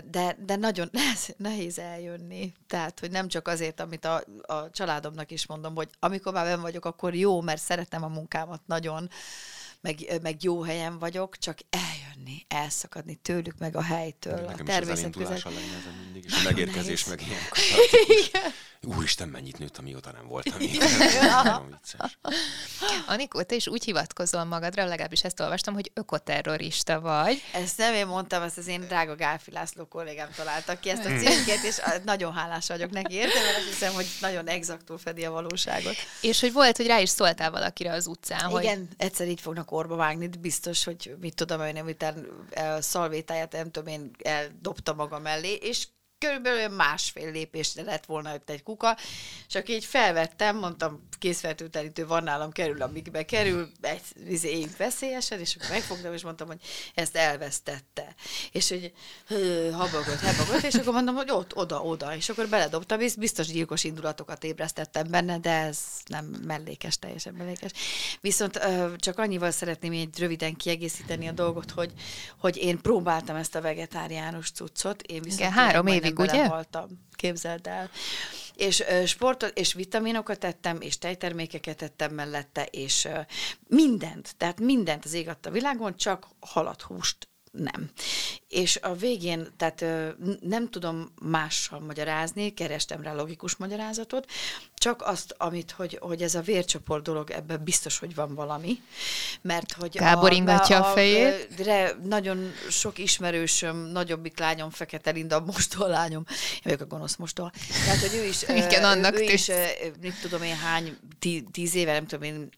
de, de nagyon nehéz eljönni. Tehát, hogy nem csak azért, amit a, a családomnak is mondom, hogy amikor már ben vagyok, akkor jó, mert szeretem a munkámat nagyon, meg, meg jó helyen vagyok, csak eljönni, elszakadni tőlük, meg a helytől, a természet közel. a mindig, és a megérkezés meg ilyenkor. Úristen, mennyit nőtt, amióta nem voltam itt. Anikó, te is úgy hivatkozol magadra, legalábbis ezt olvastam, hogy ökoterrorista vagy. Ezt nem én mondtam, ezt az én drága Gálfi László kollégám találta ki ezt a címket, és nagyon hálás vagyok neki érte, mert azt hiszem, hogy nagyon exaktul fedi a valóságot. És hogy volt, hogy rá is szóltál valakire az utcán. Igen, hogy... egyszer így fognak orba vágni, de biztos, hogy mit tudom, hogy nem, utána szalvétáját, nem tudom én, eldobta maga mellé, és körülbelül másfél lépésre lett volna ott egy kuka, csak így felvettem, mondtam, készfertőtlenítő van nálam, kerül, amikbe kerül, egy vizé veszélyesen, és akkor megfogtam, és mondtam, hogy ezt elvesztette. És hogy habogott, habogott, és akkor mondom, hogy ott, oda, oda, és akkor beledobtam, és biztos gyilkos indulatokat ébresztettem benne, de ez nem mellékes, teljesen mellékes. Viszont csak annyival szeretném így röviden kiegészíteni a dolgot, hogy, hogy én próbáltam ezt a vegetáriánus cuccot, én viszont Igen, három évig működik, ugye? Haltam, képzeld el. És ö, sportot, és vitaminokat ettem, és tejtermékeket ettem mellette, és ö, mindent, tehát mindent az ég a világon, csak halat, húst nem. És a végén, tehát nem tudom mással magyarázni, kerestem rá logikus magyarázatot, csak azt, amit, hogy, hogy ez a vércsoport dolog, ebben biztos, hogy van valami, mert hogy Gábor ingatja a fejét. ö, re, nagyon sok ismerősöm, nagyobbik lányom, Fekete Linda, mostól lányom, én vagyok a gonosz mostól, tehát, hogy ő is, Igen, annak ő is, tűz. ö, mit tudom én, hány, tí, tíz éve, nem tudom én,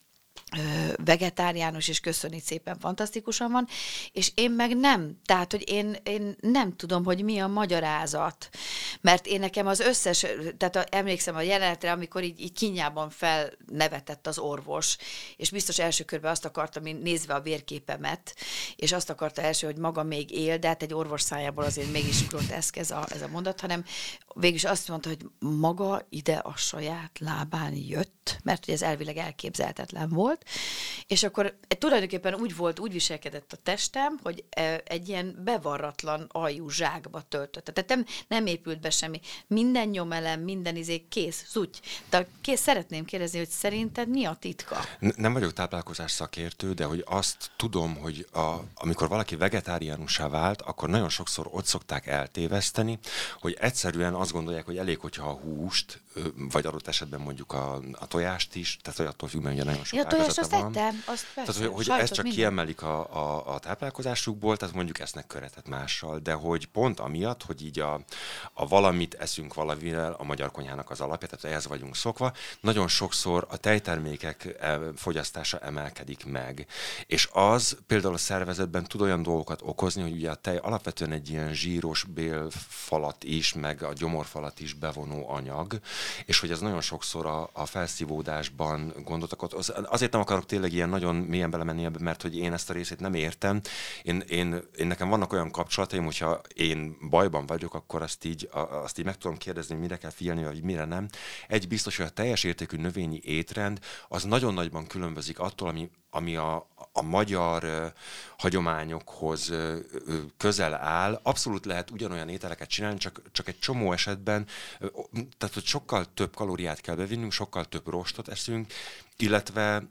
vegetáriánus, és köszönni szépen, fantasztikusan van, és én meg nem. Tehát, hogy én, én nem tudom, hogy mi a magyarázat. Mert én nekem az összes, tehát a, emlékszem a jelenetre, amikor így, így kinyában felnevetett az orvos, és biztos első körben azt akartam, én nézve a vérképemet, és azt akarta első, hogy maga még él, de hát egy orvos szájából azért mégis groteszk ez a, ez a mondat, hanem végülis azt mondta, hogy maga ide a saját lábán jött, mert hogy ez elvileg elképzelhetetlen volt, és akkor tulajdonképpen úgy volt, úgy viselkedett a testem, hogy eh, egy ilyen bevarratlan aljú zsákba töltötte. Tehát nem, nem épült be semmi. Minden nyomelem, minden izé kész, zuty. De kész, szeretném kérdezni, hogy szerinted mi a titka? N- Nem vagyok táplálkozás szakértő, de hogy azt tudom, hogy a, amikor valaki vegetáriánussá vált, akkor nagyon sokszor ott szokták eltéveszteni, hogy egyszerűen azt gondolják, hogy elég, hogyha a húst, vagy adott esetben mondjuk a, a tojást is, tehát hogy attól függ, mert ugye nagyon sok Ja, tojás, ágazata azt van. ettem, azt persze. Tehát, hogy, hogy ezt csak minden. kiemelik a, a, a táplálkozásukból, tehát mondjuk esznek köretet mással, de hogy pont amiatt, hogy így a, a valamit eszünk valamivel a magyar konyhának az alapja, tehát ehhez vagyunk szokva, nagyon sokszor a tejtermékek eh, fogyasztása emelkedik meg. És az például a szervezetben tud olyan dolgokat okozni, hogy ugye a tej alapvetően egy ilyen zsíros bélfalat is, meg a gyomorfalat is bevonó anyag, és hogy ez nagyon sokszor a, a felszívódásban gondot okoz. Az- Azért nem akarok tényleg ilyen nagyon mélyen belemenni ebbe, mert hogy én ezt a részét nem értem. Én, én, én nekem vannak olyan kapcsolataim, hogyha én bajban vagyok, akkor azt így, azt így meg tudom kérdezni, mire kell figyelni, vagy mire nem. Egy biztos, hogy a teljes értékű növényi étrend az nagyon nagyban különbözik attól, ami, ami a, a magyar hagyományokhoz ö, közel áll. Abszolút lehet ugyanolyan ételeket csinálni, csak, csak egy csomó esetben, tehát hogy sokkal több kalóriát kell bevinnünk, sokkal több rostot eszünk, illetve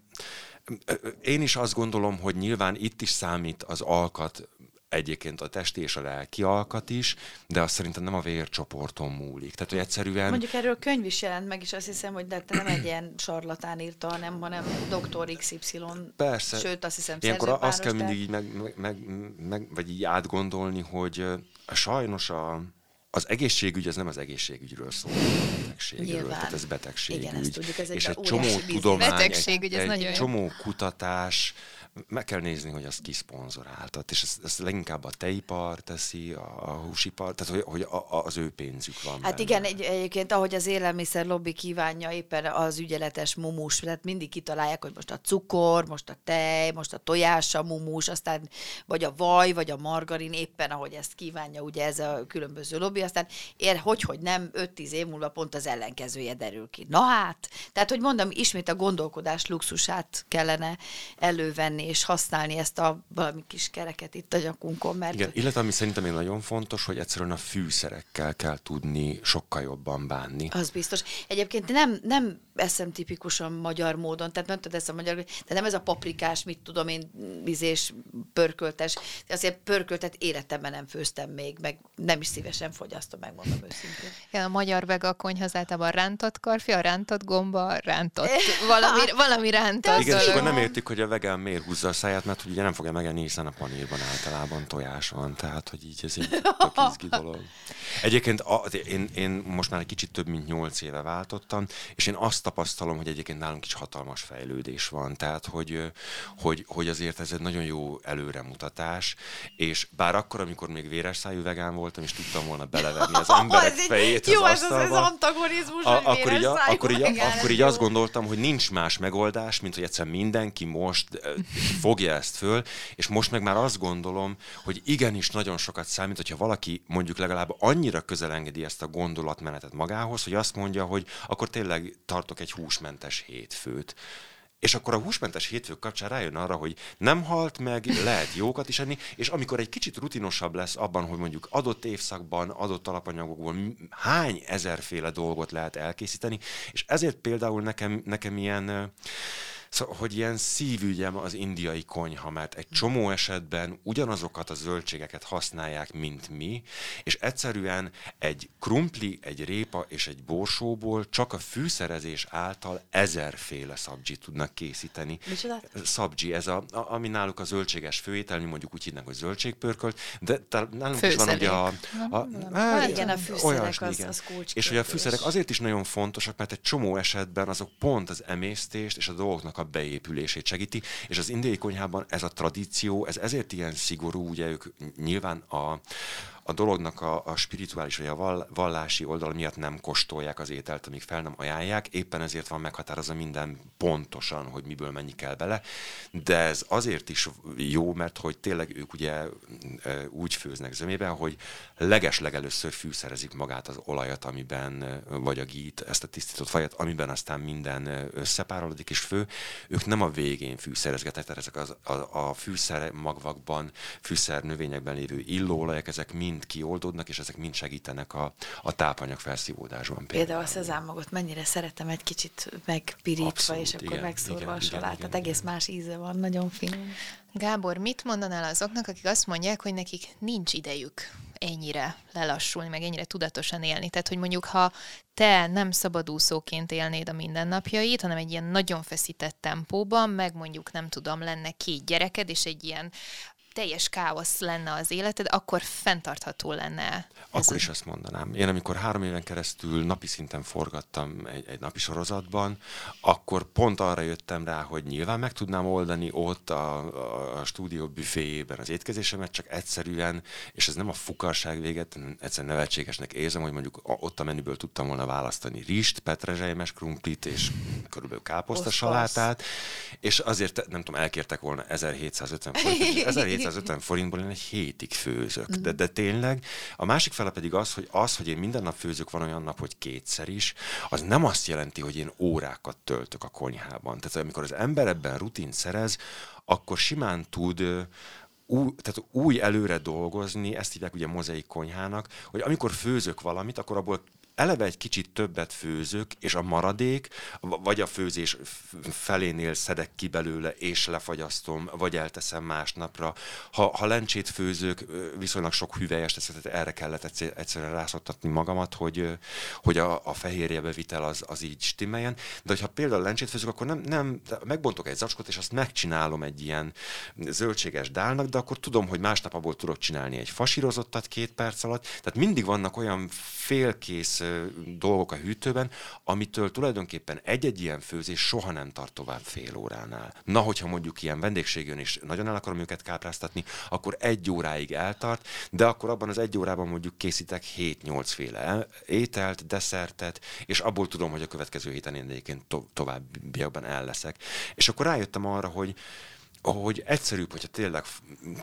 én is azt gondolom, hogy nyilván itt is számít az alkat, egyébként a testi és a lelki alkat is, de azt szerintem nem a vércsoporton múlik. Tehát, hogy egyszerűen... Mondjuk erről könyv is jelent meg, és azt hiszem, hogy de te nem egy ilyen sarlatán írta, hanem, hanem Dr. XY. Persze. Sőt, azt hiszem Ilyenkor azt kell mindig így meg, meg, meg, meg, vagy így átgondolni, hogy sajnos a, az egészségügy az nem az egészségügyről szól, a betegségről. Nyilván. Tehát ez betegségügy. Igen, ezt tudjuk, ez egy és egy csomó tudomány, Betegségügy, ez egy, nagyon egy jó. csomó kutatás, meg kell nézni, hogy azt kiszponzoráltat, és ezt, ezt leginkább a tejipar teszi, a, a húsipar, tehát hogy, hogy a, a, az ő pénzük van Hát benne. igen, egy, egyébként ahogy az élelmiszer lobby kívánja éppen az ügyeletes mumus, tehát mindig kitalálják, hogy most a cukor, most a tej, most a tojás a mumus, aztán vagy a vaj, vagy a margarin, éppen ahogy ezt kívánja ugye ez a különböző lobby, aztán ér, hogy, hogy nem, 5-10 év múlva pont az ellenkezője derül ki. Na hát, tehát hogy mondom, ismét a gondolkodás luxusát kellene elővenni, és használni ezt a valami kis kereket itt a nyakunkon, mert Igen, illetve ami szerintem még nagyon fontos, hogy egyszerűen a fűszerekkel kell tudni sokkal jobban bánni. Az biztos. Egyébként nem, nem eszem tipikusan magyar módon, tehát nem tudod ezt a magyar, de nem ez a paprikás, mit tudom én, vizés, pörköltes. De azért pörköltet életemben nem főztem még, meg nem is szívesen fogyasztom, megmondom őszintén. Ja, a magyar vega konyha az általában rántott karfia, rántott gomba, rántott valami, valami rántott Igen, és akkor nem értik, hogy a vegán miért húzza a száját, mert ugye nem fogja megenni, hiszen a panírban általában tojás van, tehát hogy így ez egy tök izgi dolog. Egyébként a, én, én most már egy kicsit több mint nyolc éve váltottam, és én azt tapasztalom, hogy egyébként nálunk is hatalmas fejlődés van, tehát hogy, hogy, hogy azért ez egy nagyon jó előremutatás, és bár akkor, amikor még véres szájú vegán voltam, és tudtam volna beleverni az emberek egy- fejét Jó, az ez az, az asztalba, antagonizmus, a, akkor, így, a, akkor, így, vegán, akkor így azt gondoltam, hogy nincs más megoldás, mint hogy egyszer mindenki most fogja ezt föl, és most meg már azt gondolom, hogy igenis nagyon sokat számít, hogyha valaki mondjuk legalább annyira közel engedi ezt a gondolatmenetet magához, hogy azt mondja, hogy akkor tényleg tartok egy húsmentes hétfőt. és akkor a húsmentes hétfők kapcsán rájön arra, hogy nem halt meg, lehet jókat is enni, és amikor egy kicsit rutinosabb lesz abban, hogy mondjuk adott évszakban, adott alapanyagokból hány ezerféle dolgot lehet elkészíteni, és ezért például nekem, nekem ilyen Szóval, hogy ilyen szívügyem az indiai konyha, mert egy csomó esetben ugyanazokat a zöldségeket használják, mint mi, és egyszerűen egy krumpli, egy répa és egy borsóból csak a fűszerezés által ezerféle szabdzsi tudnak készíteni. Micsoda? Szabdzsi, ez a, a, ami náluk a zöldséges főétel, mi mondjuk úgy hívnak, hogy zöldségpörkölt, de nálunk is van ugye a... a, a hát, igen, a fűszerek olyasmi, az, igen. az. És hogy a fűszerek azért is nagyon fontosak, mert egy csomó esetben azok pont az emésztést és a dolgoknak a beépülését segíti, és az indiai konyhában ez a tradíció, ez ezért ilyen szigorú, ugye ők nyilván a, a dolognak a, a spirituális vagy a vallási oldal miatt nem kóstolják az ételt, amíg fel nem ajánlják, éppen ezért van meghatározva minden pontosan, hogy miből mennyi kell bele, de ez azért is jó, mert hogy tényleg ők ugye úgy főznek zömében, hogy leges legelőször fűszerezik magát az olajat, amiben, vagy a gít, ezt a tisztított fajat, amiben aztán minden összepárolódik és fő. Ők nem a végén fűszerezgetnek, tehát ezek az, a, a fűszer magvakban, fűszer növényekben lévő illóolajak, ezek mind mind kioldódnak, és ezek mind segítenek a, a tápanyag felszívódásban. Például, például a szezámmagot mennyire szeretem egy kicsit megpirítva, Abszolút, és akkor igen, megszórva igen, a salát. Tehát egész igen. más íze van, nagyon finom. Gábor, mit mondanál azoknak, akik azt mondják, hogy nekik nincs idejük ennyire lelassulni, meg ennyire tudatosan élni? Tehát, hogy mondjuk, ha te nem szabadúszóként élnéd a mindennapjait, hanem egy ilyen nagyon feszített tempóban, meg mondjuk nem tudom, lenne két gyereked, és egy ilyen teljes káosz lenne az életed, akkor fenntartható lenne. Akkor is azt mondanám. Én amikor három éven keresztül napi szinten forgattam egy, egy napi sorozatban, akkor pont arra jöttem rá, hogy nyilván meg tudnám oldani ott a, a, a stúdió büféjében az étkezésemet, csak egyszerűen, és ez nem a fukarság véget, egyszerűen nevetségesnek érzem, hogy mondjuk ott a menüből tudtam volna választani rist, petrezselymes krumplit és körülbelül káposzta salátát, és azért nem tudom, elkértek volna 1750 forint, 250 forintból én egy hétig főzök. De, de tényleg, a másik fele pedig az, hogy az, hogy én minden nap főzök, van olyan nap, hogy kétszer is, az nem azt jelenti, hogy én órákat töltök a konyhában. Tehát amikor az ember ebben rutin szerez, akkor simán tud új, tehát új előre dolgozni, ezt hívják ugye mozaik konyhának, hogy amikor főzök valamit, akkor abból eleve egy kicsit többet főzök, és a maradék, vagy a főzés felénél szedek ki belőle, és lefagyasztom, vagy elteszem másnapra. Ha, ha lencsét főzök, viszonylag sok hüvelyest teszek, tehát erre kellett egyszerűen rászoktatni magamat, hogy, hogy a, a fehérje bevitel az, az így stimmeljen. De hogyha például lencsét főzök, akkor nem, nem megbontok egy zacskot, és azt megcsinálom egy ilyen zöldséges dálnak, de akkor tudom, hogy másnap abból tudok csinálni egy fasírozottat két perc alatt. Tehát mindig vannak olyan félkész dolgok a hűtőben, amitől tulajdonképpen egy-egy ilyen főzés soha nem tart tovább fél óránál. Na, hogyha mondjuk ilyen vendégség is nagyon el akarom őket kápráztatni, akkor egy óráig eltart, de akkor abban az egy órában mondjuk készítek 7-8 féle ételt, desszertet, és abból tudom, hogy a következő héten én egyébként to- továbbiakban el leszek. És akkor rájöttem arra, hogy hogy egyszerűbb, hogyha tényleg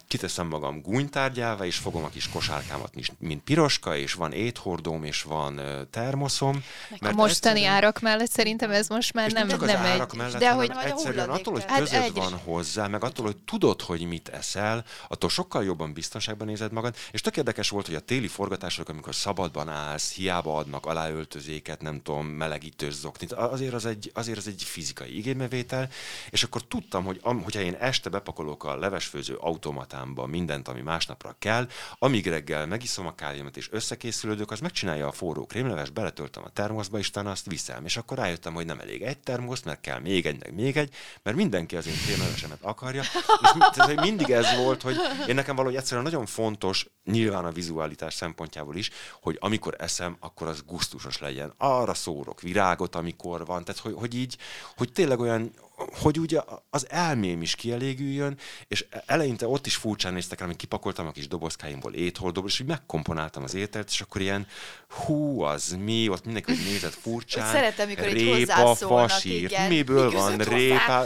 kiteszem magam gúnytárgyává, és fogom a kis kosárkámat, mint piroska, és van éthordóm, és van termoszom. Mert a mostani egyszerűen... árak mellett szerintem ez most már nem, nem, csak nem az árak egy... mellett, de hogy egyszerűen attól, hogy hát közöd egy... van hozzá, meg attól, hogy tudod, hogy mit eszel, attól sokkal jobban biztonságban nézed magad, és tök érdekes volt, hogy a téli forgatások, amikor szabadban állsz, hiába adnak aláöltözéket, nem tudom, melegítős zoknit, azért az egy, azért az egy fizikai igénybevétel, és akkor tudtam, hogy am, hogyha én este bepakolok a levesfőző automatámba mindent, ami másnapra kell, amíg reggel megiszom a kávémat és összekészülődök, az megcsinálja a forró krémleves, beletöltöm a termoszba, és utána azt viszem. És akkor rájöttem, hogy nem elég egy termosz, mert kell még egy, meg még egy, mert mindenki az én krémlevesemet akarja. És tehát, mindig ez volt, hogy én nekem valahogy egyszerűen nagyon fontos, nyilván a vizualitás szempontjából is, hogy amikor eszem, akkor az gusztusos legyen. Arra szórok virágot, amikor van, tehát hogy, hogy így, hogy tényleg olyan, hogy ugye az elmém is kielégüljön, és eleinte ott is furcsán néztek rám, hogy kipakoltam a kis dobozkáimból étholdóból, és úgy megkomponáltam az ételt, és akkor ilyen hú, az mi, ott mindenki hogy nézett furcsán. Szeretem, mikor répa, fasír, igen, miből van répa.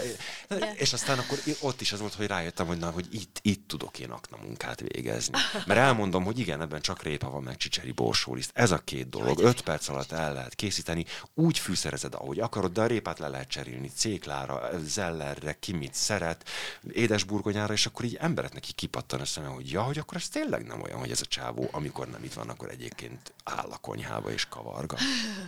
És aztán akkor ott is az volt, hogy rájöttem, hogy, na, hogy itt, itt tudok én akna munkát végezni. Mert elmondom, hogy igen, ebben csak répa van, meg csicseri borsóliszt. Ez a két dolog. Öt perc alatt el lehet készíteni, úgy fűszerezed, ahogy akarod, de a répát le lehet cserélni céklára, zellerre, ki mit szeret, édesburgonyára, és akkor így emberek neki kipattan a szeme, hogy ja, hogy akkor ez tényleg nem olyan, hogy ez a csávó, amikor nem itt van, akkor egyébként áll a konyhába és kavarga.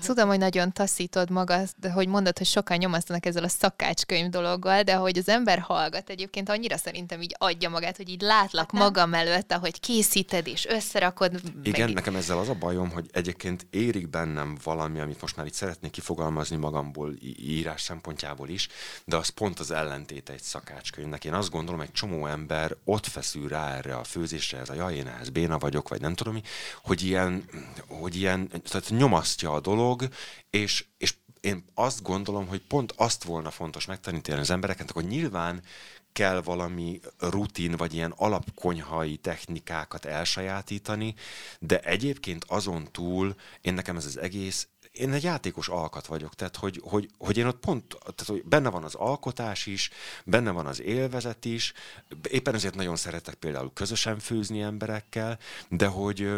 Tudom, hogy nagyon taszítod magad, de hogy mondod, hogy sokan nyomasztanak ezzel a szakácskönyv dologgal, de hogy az ember hallgat egyébként annyira szerintem így adja magát, hogy így látlak hát magam előtt, ahogy készíted és összerakod. Igen, meg... nekem ezzel az a bajom, hogy egyébként érik bennem valami, amit most már itt szeretnék kifogalmazni magamból írás szempontjából is, de az pont az ellentéte egy szakácskönyvnek. Én azt gondolom, egy csomó ember ott feszül rá erre a főzésre, ez a jaj, én ehhez béna vagyok, vagy nem tudom mi, hogy ilyen, hogy ilyen tehát nyomasztja a dolog, és, és én azt gondolom, hogy pont azt volna fontos megtanítani az embereket, hogy nyilván kell valami rutin, vagy ilyen alapkonyhai technikákat elsajátítani, de egyébként azon túl én nekem ez az egész én egy játékos alkat vagyok, tehát hogy, hogy, hogy én ott pont, tehát hogy benne van az alkotás is, benne van az élvezet is, éppen ezért nagyon szeretek például közösen főzni emberekkel, de hogy,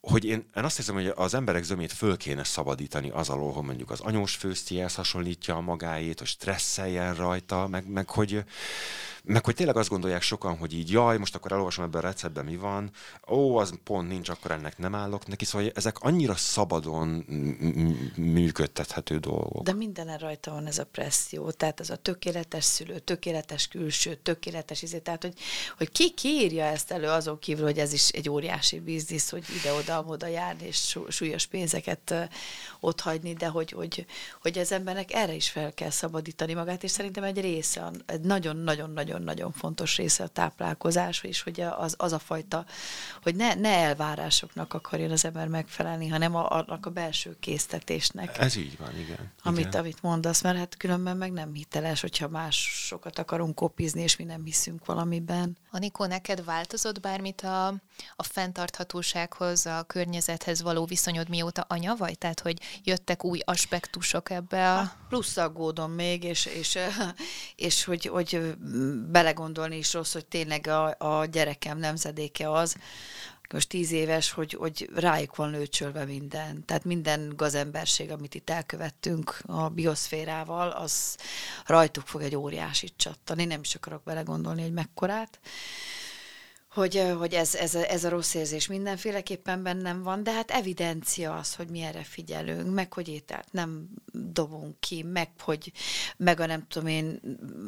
hogy én, én azt hiszem, hogy az emberek zömét föl kéne szabadítani az alól, hogy mondjuk az anyós főztjéhez hasonlítja a magáét, hogy stresszeljen rajta, meg, meg hogy meg hogy tényleg azt gondolják sokan, hogy így jaj, most akkor elolvasom ebben a receptben mi van, ó, az pont nincs, akkor ennek nem állok neki, szóval ezek annyira szabadon működtethető dolgok. De minden rajta van ez a presszió, tehát ez a tökéletes szülő, tökéletes külső, tökéletes izé, tehát hogy, hogy ki, ki írja ezt elő azon kívül, hogy ez is egy óriási biznisz, hogy ide-oda, oda járni és súlyos pénzeket ott hagyni, de hogy, hogy, hogy az embernek erre is fel kell szabadítani magát, és szerintem egy része, egy nagyon-nagyon-nagyon nagyon-nagyon fontos része a táplálkozás, és hogy az, az a fajta, hogy ne, ne elvárásoknak akarjon az ember megfelelni, hanem a, annak a belső késztetésnek. Ez így van, igen. Amit, igen. amit mondasz, mert hát különben meg nem hiteles, hogyha másokat akarunk kopizni, és mi nem hiszünk valamiben. Anikó, neked változott bármit a, a fenntarthatósághoz, a környezethez való viszonyod, mióta anya vagy? Tehát, hogy jöttek új aspektusok ebbe a... Hát, plusz aggódom még, és, és, és hogy, hogy belegondolni is rossz, hogy tényleg a, a gyerekem nemzedéke az, most tíz éves, hogy, hogy rájuk van lőcsölve minden. Tehát minden gazemberség, amit itt elkövettünk a bioszférával, az rajtuk fog egy óriásit csattani. Nem is akarok belegondolni, hogy mekkorát hogy, hogy ez, ez, a, ez a rossz érzés mindenféleképpen bennem van, de hát evidencia az, hogy mi erre figyelünk, meg hogy ételt nem dobunk ki, meg hogy meg a nem tudom én,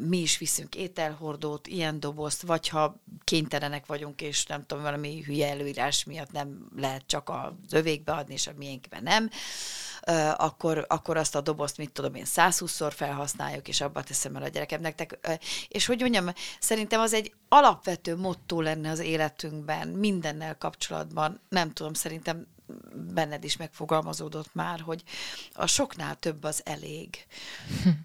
mi is viszünk ételhordót, ilyen dobozt, vagy ha kénytelenek vagyunk, és nem tudom, valami hülye előírás miatt nem lehet csak az övékbe adni, és a miénkben nem, akkor, akkor azt a dobozt, mit tudom én, 120-szor felhasználjuk, és abba teszem el a gyerekemnek. És hogy mondjam, szerintem az egy alapvető motto lenne az életünkben, mindennel kapcsolatban. Nem tudom, szerintem benned is megfogalmazódott már, hogy a soknál több az elég.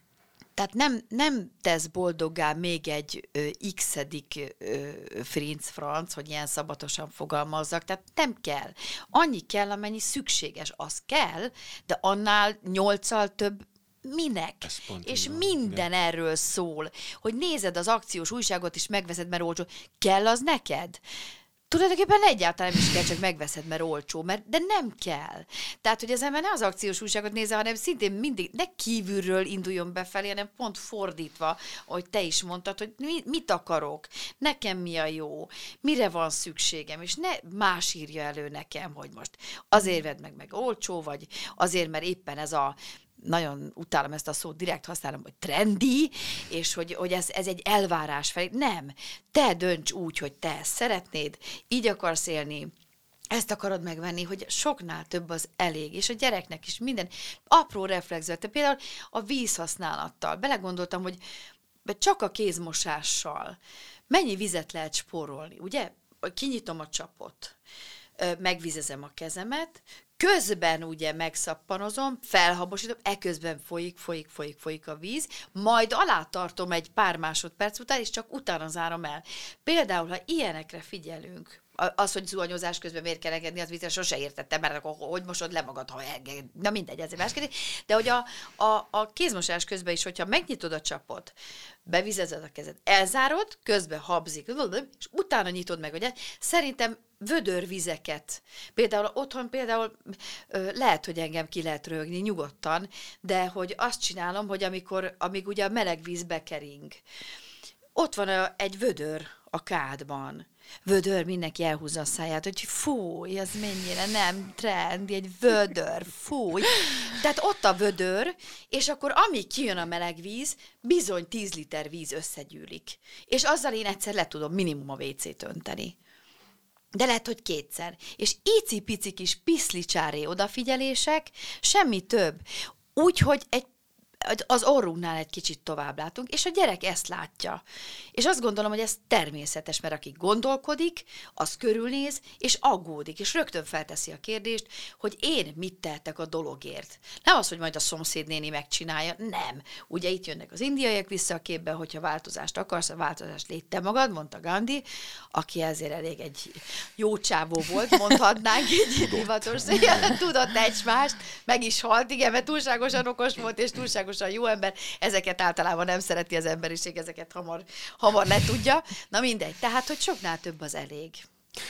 Tehát nem, nem tesz boldoggá még egy ö, x-edik frinc franc, hogy ilyen szabatosan fogalmazzak, tehát nem kell. Annyi kell, amennyi szükséges, az kell, de annál nyolccal több minek? És van, minden igen. erről szól, hogy nézed az akciós újságot, és megveszed, mert olcsó. Kell az neked? Tulajdonképpen egyáltalán nem is kell, csak megveszed, mert olcsó, mert, de nem kell. Tehát, hogy az ember ne az akciós újságot nézze, hanem szintén mindig ne kívülről induljon befelé, hanem pont fordítva, hogy te is mondtad, hogy mi, mit akarok, nekem mi a jó, mire van szükségem, és ne más írja elő nekem, hogy most azért vedd meg, meg olcsó, vagy azért, mert éppen ez a nagyon utálom ezt a szót, direkt használom, hogy trendi, és hogy, hogy ez, ez egy elvárás felé. Nem. Te dönts úgy, hogy te ezt szeretnéd, így akarsz élni, ezt akarod megvenni, hogy soknál több az elég, és a gyereknek is minden apró reflexzel. Te például a vízhasználattal belegondoltam, hogy csak a kézmosással mennyi vizet lehet spórolni, ugye? Kinyitom a csapot, megvizezem a kezemet, közben ugye megszappanozom, felhabosítom, eközben folyik, folyik, folyik, folyik a víz, majd alá tartom egy pár másodperc után, és csak utána zárom el. Például, ha ilyenekre figyelünk, az, hogy zuhanyozás közben miért kell engedni, az vicces, sose értettem, mert akkor hogy mosod le magad, ha enged. Na mindegy, ez egy más kérdés. De hogy a, a, a kézmosás közben is, hogyha megnyitod a csapot, bevizezed a kezed, elzárod, közben habzik, és utána nyitod meg, ugye? Szerintem vödörvizeket. Például otthon például lehet, hogy engem ki lehet rögni nyugodtan, de hogy azt csinálom, hogy amikor, amíg ugye a meleg víz bekering, ott van egy vödör a kádban. Vödör, mindenki elhúzza a száját, hogy fúj, az mennyire nem trendi, egy vödör, fúj. Tehát ott a vödör, és akkor amíg kijön a meleg víz, bizony 10 liter víz összegyűlik. És azzal én egyszer le tudom minimum a WC-t önteni. De lehet, hogy kétszer. És icipici kis piszlicsáré odafigyelések, semmi több. Úgy, hogy egy az orrunknál egy kicsit tovább látunk, és a gyerek ezt látja. És azt gondolom, hogy ez természetes, mert aki gondolkodik, az körülnéz, és aggódik, és rögtön felteszi a kérdést, hogy én mit tehetek a dologért. Nem az, hogy majd a szomszédnéni megcsinálja, nem. Ugye itt jönnek az indiaiak vissza a képbe, hogyha változást akarsz, a változást légy te magad, mondta Gandhi, aki ezért elég egy jó csávó volt, mondhatnánk egy divatos tudott egymást, meg is halt, igen, mert túlságosan okos volt, és túlságosan túlságosan jó ember, ezeket általában nem szereti az emberiség, ezeket hamar, hamar letudja. Na mindegy, tehát, hogy soknál több az elég.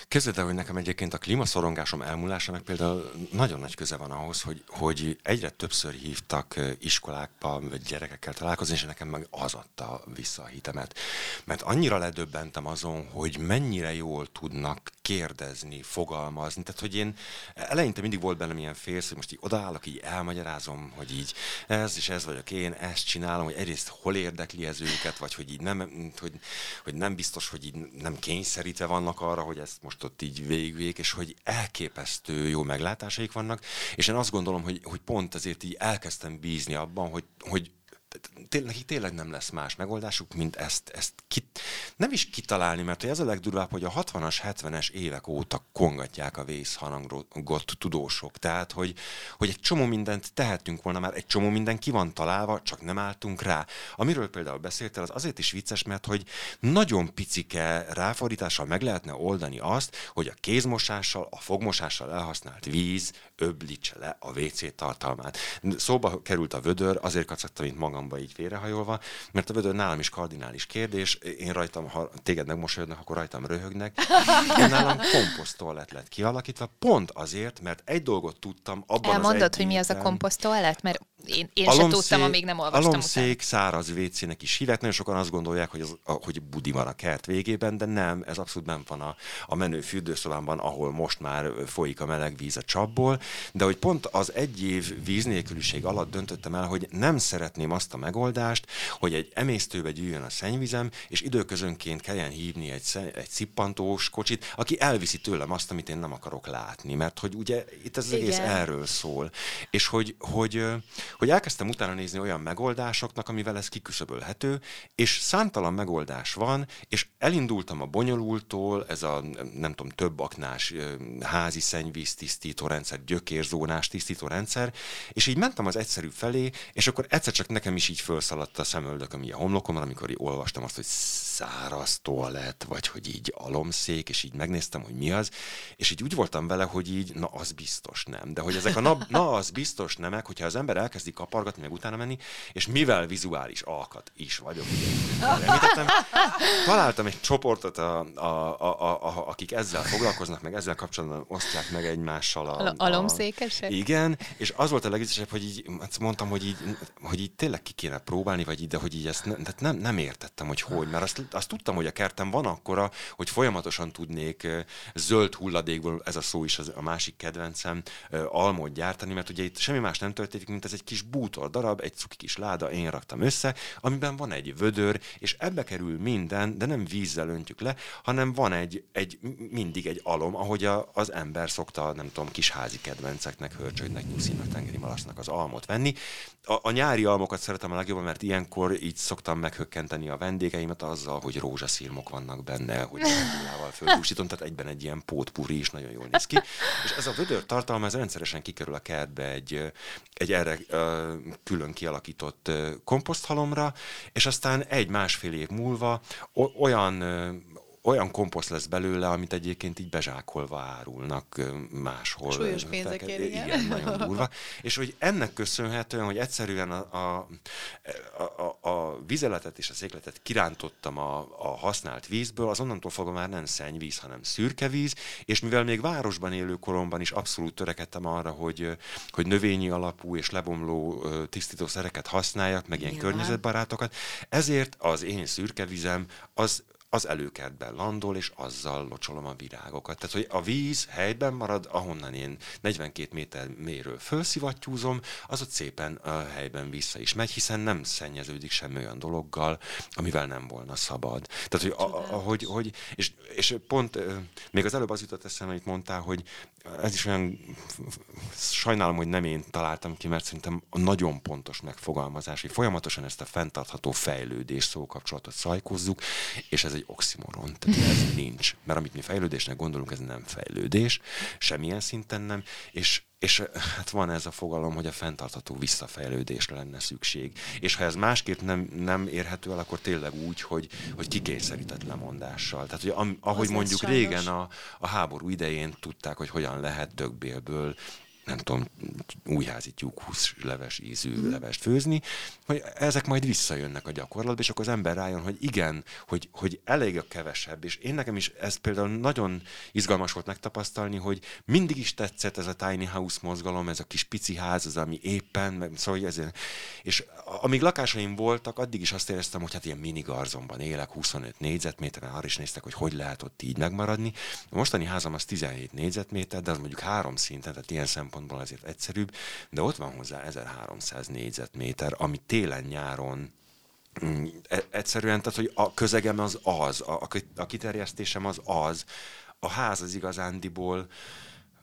Kezded el, hogy nekem egyébként a klímaszorongásom elmúlásának például nagyon nagy köze van ahhoz, hogy, hogy egyre többször hívtak iskolákba, vagy gyerekekkel találkozni, és nekem meg az adta vissza a hitemet. Mert annyira ledöbbentem azon, hogy mennyire jól tudnak kérdezni, fogalmazni. Tehát, hogy én eleinte mindig volt bennem ilyen félsz, hogy most így odaállok, így elmagyarázom, hogy így ez és ez vagyok én, ezt csinálom, hogy egyrészt hol érdekli ez őket, vagy hogy így nem, hogy, hogy nem biztos, hogy így nem kényszerítve vannak arra, hogy ezt most ott így végig, és hogy elképesztő jó meglátásaik vannak, és én azt gondolom, hogy, hogy pont ezért így elkezdtem bízni abban, hogy, hogy nekik tényleg nem lesz más megoldásuk, mint ezt, ezt kit, nem is kitalálni, mert ez a legdurvább, hogy a 60-as, 70-es évek óta kongatják a vészharangot tudósok. Tehát, hogy, hogy egy csomó mindent tehetünk volna már, egy csomó minden ki van találva, csak nem álltunk rá. Amiről például beszéltél, az azért is vicces, mert hogy nagyon picike ráfordítással meg lehetne oldani azt, hogy a kézmosással, a fogmosással elhasznált víz öblítse le a WC tartalmát. Szóba került a vödör, azért kacagtam, mint magamba így félrehajolva, mert a vödör nálam is kardinális kérdés, én rajtam, ha téged megmosolyodnak, akkor rajtam röhögnek. Én nálam komposztoalet lett kialakítva, pont azért, mert egy dolgot tudtam abban Elmondod, az hogy mi az a komposztoalet? Mert én, én alomszék, sem tudtam, amíg nem olvastam Alomszék, száraz WC-nek is hívják, nagyon sokan azt gondolják, hogy, az, hogy budi van a kert végében, de nem, ez abszolút nem van a, a menő fürdőszobámban, ahol most már folyik a meleg víz a csapból, de hogy pont az egy év víznélküliség alatt döntöttem el, hogy nem szeretném azt a megoldást, hogy egy emésztőbe gyűjjön a szennyvizem, és időközönként kelljen hívni egy, egy szippantós kocsit, aki elviszi tőlem azt, amit én nem akarok látni, mert hogy ugye itt ez az egész erről szól. És hogy, hogy, hogy elkezdtem utána nézni olyan megoldásoknak, amivel ez kiküszöbölhető, és számtalan megoldás van, és elindultam a bonyolultól, ez a nem tudom, több aknás házi szennyvíz tisztító rendszer, gyökérzónás tisztító rendszer, és így mentem az egyszerű felé, és akkor egyszer csak nekem is így felszaladt a szemöldököm a homlokomon, amikor így olvastam azt, hogy száraz toalett, vagy hogy így alomszék, és így megnéztem, hogy mi az, és így úgy voltam vele, hogy így, na az biztos nem. De hogy ezek a na, na az biztos nemek, hogyha az ember elkezdi kapargatni, meg utána menni, és mivel vizuális alkat is vagyok, ugye, találtam egy csoportot, a, a, a, a, a, akik ezzel foglalkoznak, meg ezzel kapcsolatban osztják meg egymással a... a alomszékesek? Igen, és az volt a legviccesebb, hogy így azt mondtam, hogy így, hogy így tényleg ki kéne próbálni, vagy így, de hogy így ezt ne, tehát nem, nem értettem, hogy hogy, mert azt, azt tudtam, hogy a kertem van akkora, hogy folyamatosan tudnék zöld hulladékból, ez a szó is az, a másik kedvencem, almot gyártani, mert ugye itt semmi más nem történik, mint ez egy kis bútor darab, egy cuki kis láda, én raktam össze, amiben van egy vödör, és ebbe kerül minden, de nem vízzel öntjük le, hanem van egy, egy mindig egy alom, ahogy a, az ember szokta, nem tudom, kis házi kedvenceknek, hörcsögnek, nyuszinak, tengeri malasznak az almot venni. A, a nyári almokat szeretem a legjobban, mert ilyenkor így szoktam meghökkenteni a vendégeimet azzal, hogy rózsaszírmok vannak benne, hogy nullával földúsítom, tehát egyben egy ilyen pótpuri is nagyon jól néz ki. És ez a vödör tartalma, ez rendszeresen kikerül a kertbe egy, egy erre külön kialakított komposzthalomra, és aztán egy-másfél év múlva olyan olyan komposzt lesz belőle, amit egyébként így bezsákolva árulnak máshol. Súlyos pénzekért, igen. igen. nagyon durva. És hogy ennek köszönhetően, hogy egyszerűen a, a, a, a vizeletet és a székletet kirántottam a, a használt vízből, az onnantól fogva már nem szennyvíz, hanem szürke víz, és mivel még városban élő koromban is abszolút törekedtem arra, hogy, hogy növényi alapú és lebomló tisztítószereket használjak, meg ilyen Nyilván. környezetbarátokat, ezért az én szürke vizem az az előkertben landol, és azzal locsolom a virágokat. Tehát, hogy a víz helyben marad, ahonnan én 42 méter méről felszivattyúzom, az ott szépen a helyben vissza is megy, hiszen nem szennyeződik semmi olyan dologgal, amivel nem volna szabad. Tehát, hogy, a, a, hogy, hogy és, és pont még az előbb az jutott eszembe, amit mondtál, hogy ez is olyan, sajnálom, hogy nem én találtam ki, mert szerintem a nagyon pontos megfogalmazás, hogy folyamatosan ezt a fenntartható fejlődés szókapcsolatot szajkozzuk, és ez egy oximoron, tehát ez nincs. Mert amit mi fejlődésnek gondolunk, ez nem fejlődés, semmilyen szinten nem, és és hát van ez a fogalom, hogy a fenntartható visszafejlődésre lenne szükség. És ha ez másképp nem, nem érhető el, akkor tényleg úgy, hogy, hogy kikényszerített lemondással. Tehát, hogy am, ahogy az mondjuk régen a, a háború idején tudták, hogy hogyan lehet dögbélből nem tudom, újházi tyúkhusz leves ízű mm. levest főzni, hogy ezek majd visszajönnek a gyakorlatba, és akkor az ember rájön, hogy igen, hogy, hogy elég a kevesebb, és én nekem is ez például nagyon izgalmas volt megtapasztalni, hogy mindig is tetszett ez a tiny house mozgalom, ez a kis pici ház, az, ami éppen, meg, szóval ezért, és amíg lakásaim voltak, addig is azt éreztem, hogy hát ilyen minigarzonban élek, 25 négyzetméteren, arra is néztek, hogy hogy lehet ott így megmaradni. A mostani házam az 17 négyzetméter, de az mondjuk három szinten, tehát ilyen szempont szempontból azért egyszerűbb, de ott van hozzá 1300 négyzetméter, ami télen-nyáron. Mm, e, egyszerűen, tehát hogy a közegem az az, a, a kiterjesztésem az az, a ház az igazándiból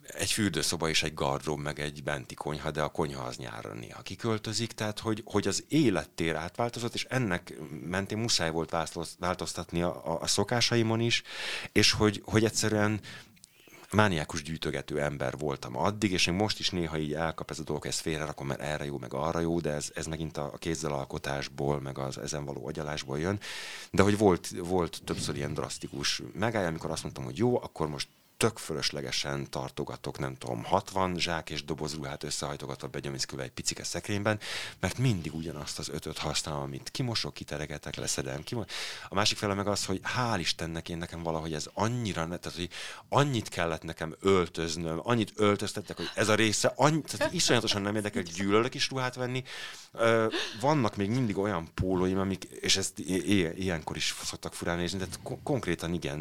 egy fürdőszoba és egy gardrób, meg egy benti konyha, de a konyha az nyára néha kiköltözik, tehát hogy, hogy az élettér átváltozott, és ennek mentén muszáj volt változtatni a, a szokásaimon is, és hogy, hogy egyszerűen mániákus gyűjtögető ember voltam addig, és én most is néha így elkap ez a dolog, ezt félrerakom, mert erre jó, meg arra jó, de ez, ez megint a kézzelalkotásból, meg az ezen való agyalásból jön. De hogy volt, volt többször ilyen drasztikus megállja, amikor azt mondtam, hogy jó, akkor most tök fölöslegesen tartogatok, nem tudom, 60 zsák és dobozruhát összehajtogatok begyömiszkülve egy picike szekrényben, mert mindig ugyanazt az ötöt használom, amit kimosok, kiteregetek, leszedem. Kimos... A másik fele meg az, hogy hál' Istennek én nekem valahogy ez annyira, tehát hogy annyit kellett nekem öltöznöm, annyit öltöztettek, hogy ez a része, annyi, tehát iszonyatosan nem érdekel, gyűlölök is ruhát venni. Vannak még mindig olyan pólóim, amik, és ezt ilyenkor is szoktak furán nézni, de konkrétan igen,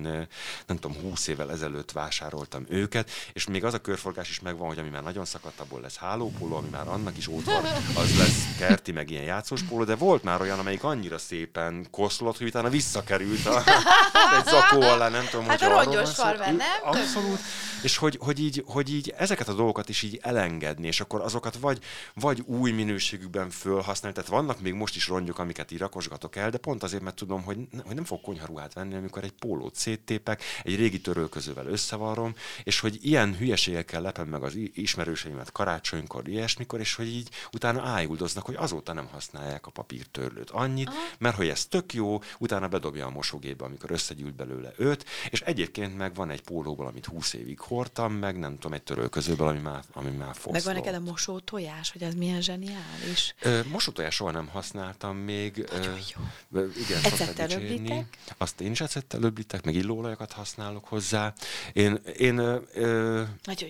nem tudom, 20 évvel ezelőtt vásároltam őket, és még az a körforgás is megvan, hogy ami már nagyon szakadt, abból lesz hálópóló, ami már annak is ott van, az lesz kerti, meg ilyen játszós póló, de volt már olyan, amelyik annyira szépen koszolott, hogy utána visszakerült a, egy zakó alá, nem tudom, hát hogy a rongyos farmer, nem? Abszolút. És hogy, hogy, így, hogy így ezeket a dolgokat is így elengedni, és akkor azokat vagy, vagy új minőségükben fölhasználni, tehát vannak még most is rongyok, amiket így rakosgatok el, de pont azért, mert tudom, hogy, hogy nem fog konyharuhát venni, amikor egy pólót széttépek, egy régi törölközővel össze összevarrom, és hogy ilyen hülyeségekkel lepem meg az ismerőseimet karácsonykor, ilyesmikor, és hogy így utána ájuldoznak, hogy azóta nem használják a papírtörlőt annyit, Aha. mert hogy ez tök jó, utána bedobja a mosógépbe, amikor összegyűlt belőle öt, és egyébként meg van egy pólóból, amit 20 évig hordtam, meg nem tudom, egy törölközőből, ami már, ami már foszlott. Meg van neked a mosó tojás, hogy ez milyen zseniális. Mosó tojás soha nem használtam még. Nagyon jó. Igen, ecettel Azt én is ecettel meg illóolajokat használok hozzá. Én, én ö,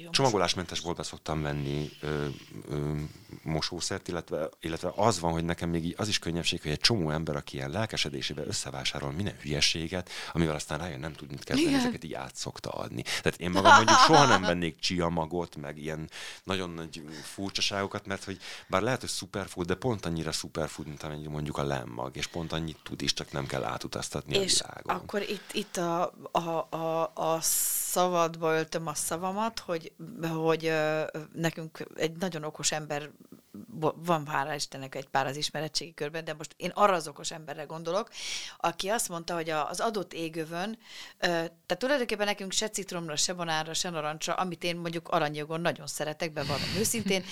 csomagolásmentes boltba szoktam venni ö, ö, mosószert, illetve, illetve az van, hogy nekem még az is könnyebbség, hogy egy csomó ember, aki ilyen lelkesedésével összevásárol minden hülyeséget, amivel aztán rájön nem tud mit kezdeni, Igen. ezeket így át szokta adni. Tehát én magam mondjuk soha nem vennék chia magot, meg ilyen nagyon nagy furcsaságokat, mert hogy bár lehet, hogy superfood, de pont annyira superfood, mint amennyi mondjuk a lemmag, és pont annyit tud is, csak nem kell átutaztatni és a világon. akkor itt, itt a, a, a, a szavadba öltöm a szavamat, hogy, hogy nekünk egy nagyon okos ember van hála Istennek egy pár az ismeretségi körben, de most én arra az okos emberre gondolok, aki azt mondta, hogy az adott égövön, tehát tulajdonképpen nekünk se citromra, se banánra, se narancsra, amit én mondjuk aranyjogon nagyon szeretek, bevallom őszintén,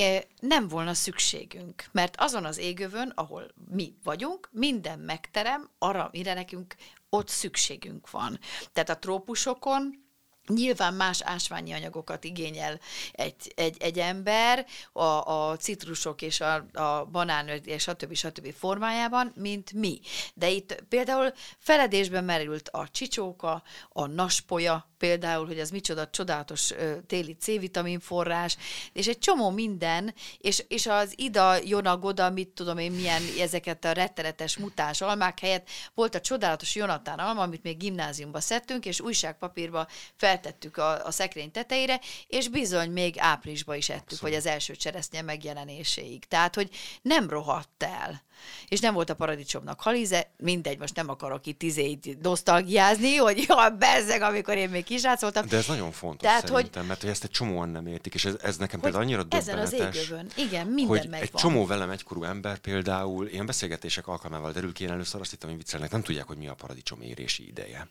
nem volna szükségünk, mert azon az égövön, ahol mi vagyunk, minden megterem arra, mire nekünk ott szükségünk van. Tehát a trópusokon Nyilván más ásványi anyagokat igényel egy, egy, egy ember a, a citrusok és a, a banán és stb. stb. formájában, mint mi. De itt például feledésben merült a csicsóka, a naspolya, például, hogy ez micsoda csodálatos téli C-vitamin forrás, és egy csomó minden, és, és az ida, jonagoda, mit tudom én, milyen ezeket a rettenetes mutás almák helyett volt a csodálatos Jonatán alma, amit még gimnáziumba szedtünk, és újságpapírba feltettük a, a szekrény tetejére, és bizony még áprilisba is ettük, Abszolút. vagy az első cseresznye megjelenéséig. Tehát, hogy nem rohadt el és nem volt a paradicsomnak halize, mindegy, most nem akarok itt izét nosztalgiázni, hogy ja, bezzeg, amikor én még kisrác voltam. De ez nagyon fontos Tehát, szerintem, hogy, mert hogy ezt egy csomóan nem értik, és ez, ez nekem például annyira döbbenetes. Ezen az égövön. Igen, minden hogy megvan. egy csomó velem egykorú ember például ilyen beszélgetések alkalmával derül ki, én először azt hittem, hogy viccelnek, nem tudják, hogy mi a paradicsom érési ideje.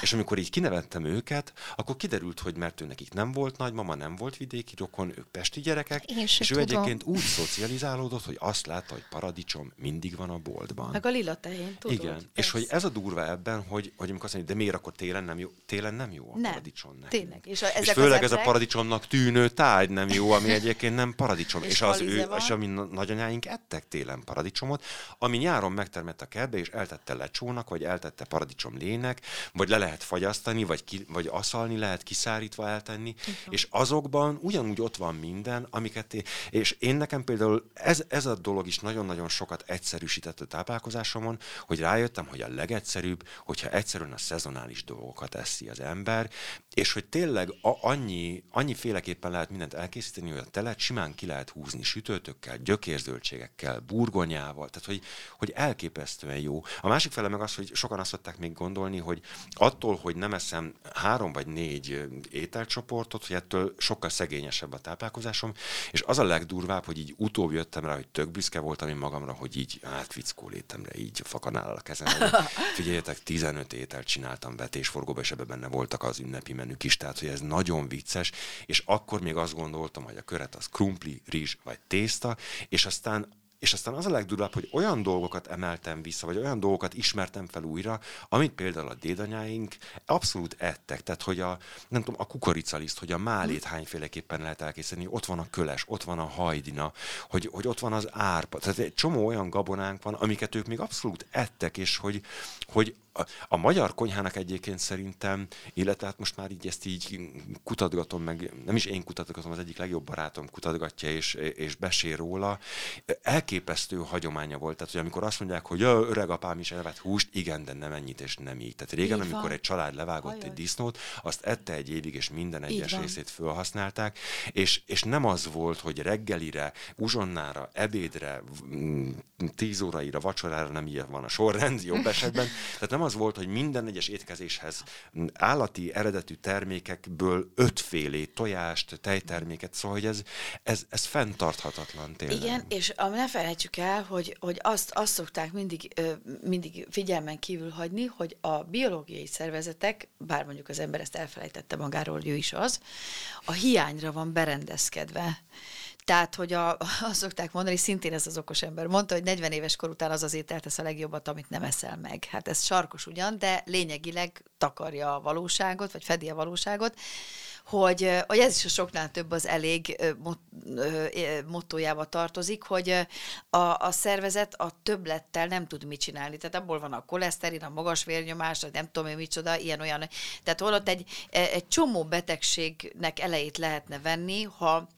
és amikor így kinevettem őket, akkor kiderült, hogy mert ő nekik nem volt nagymama, nem volt vidéki rokon, ők pesti gyerekek, és tudom. ő egyébként úgy szocializálódott, hogy azt látta, hogy paradicsom mindig van a boltban. Meg a lila tehén, tudod. Igen, persze. és hogy ez a durva ebben, hogy, hogy amikor azt mondja, de miért akkor télen nem jó? Télen nem jó a nem, paradicsom nekünk. Tényleg. És, a, ezek és főleg ez a paradicsomnak tűnő tárgy nem jó, ami egyébként nem paradicsom. és, és az ő, van. és ami nagyanyáink ettek télen paradicsomot, ami nyáron megtermett a kertbe, és eltette lecsónak, vagy eltette paradicsom lének, vagy le lehet fagyasztani, vagy, ki, vagy aszalni lehet, kiszárítva eltenni, uh-huh. és azokban ugyanúgy ott van minden, amiket, és én nekem például ez, ez a dolog is nagyon-nagyon sokat egyszerűsített táplálkozásomon, hogy rájöttem, hogy a legegyszerűbb, hogyha egyszerűen a szezonális dolgokat eszi az ember, és hogy tényleg a, annyi, annyi féleképpen lehet mindent elkészíteni, hogy a telet simán ki lehet húzni sütőtökkel, gyökérzöldségekkel, burgonyával, tehát hogy, hogy elképesztően jó. A másik fele meg az, hogy sokan azt szokták még gondolni, hogy attól, hogy nem eszem három vagy négy ételcsoportot, hogy ettől sokkal szegényesebb a táplálkozásom, és az a legdurvább, hogy így utóbb jöttem rá, hogy tök büszke voltam én magamra, hogy így átfickó létemre, így fakanál a kezem. Figyeljetek, 15 ételt csináltam vetésforgóba, és ebben benne voltak az ünnepi menük is, tehát hogy ez nagyon vicces, és akkor még azt gondoltam, hogy a köret az krumpli, rizs vagy tészta, és aztán és aztán az a legdurvább, hogy olyan dolgokat emeltem vissza, vagy olyan dolgokat ismertem fel újra, amit például a dédanyáink abszolút ettek. Tehát, hogy a, nem tudom, a kukoricaliszt, hogy a málét hányféleképpen lehet elkészíteni, ott van a köles, ott van a hajdina, hogy, hogy ott van az árpa. Tehát egy csomó olyan gabonánk van, amiket ők még abszolút ettek, és hogy, hogy a, a magyar konyhának egyébként szerintem, illetve hát most már így ezt így kutatgatom, meg nem is én kutatgatom, az egyik legjobb barátom kutatgatja és, és besér róla. Elképesztő hagyománya volt, tehát hogy amikor azt mondják, hogy öreg apám is elvett húst, igen, de nem ennyit és nem így. Tehát régen, így amikor egy család levágott Ajaj. egy disznót, azt ette egy évig, és minden egyes részét felhasználták, és, és nem az volt, hogy reggelire, uzsonnára, ebédre, tíz óraira, vacsorára nem ilyen van a sorrend, jobb esetben. Tehát nem nem az volt, hogy minden egyes étkezéshez állati eredetű termékekből ötfélét, tojást, tejterméket, szóval hogy ez, ez, ez fenntarthatatlan tényleg. Igen, és ne felejtsük el, hogy, hogy azt, azt szokták mindig, mindig figyelmen kívül hagyni, hogy a biológiai szervezetek, bár mondjuk az ember ezt elfelejtette magáról, ő is az, a hiányra van berendezkedve. Tehát, hogy a, azt szokták mondani, szintén ez az okos ember mondta, hogy 40 éves kor után az az ételt tesz a legjobbat, amit nem eszel meg. Hát ez sarkos ugyan, de lényegileg takarja a valóságot, vagy fedi a valóságot hogy, hogy ez is a soknál több az elég mottójába tartozik, hogy a, a szervezet a többlettel nem tud mit csinálni. Tehát abból van a koleszterin, a magas vérnyomás, nem tudom én micsoda, ilyen-olyan. Tehát holott egy, egy csomó betegségnek elejét lehetne venni, ha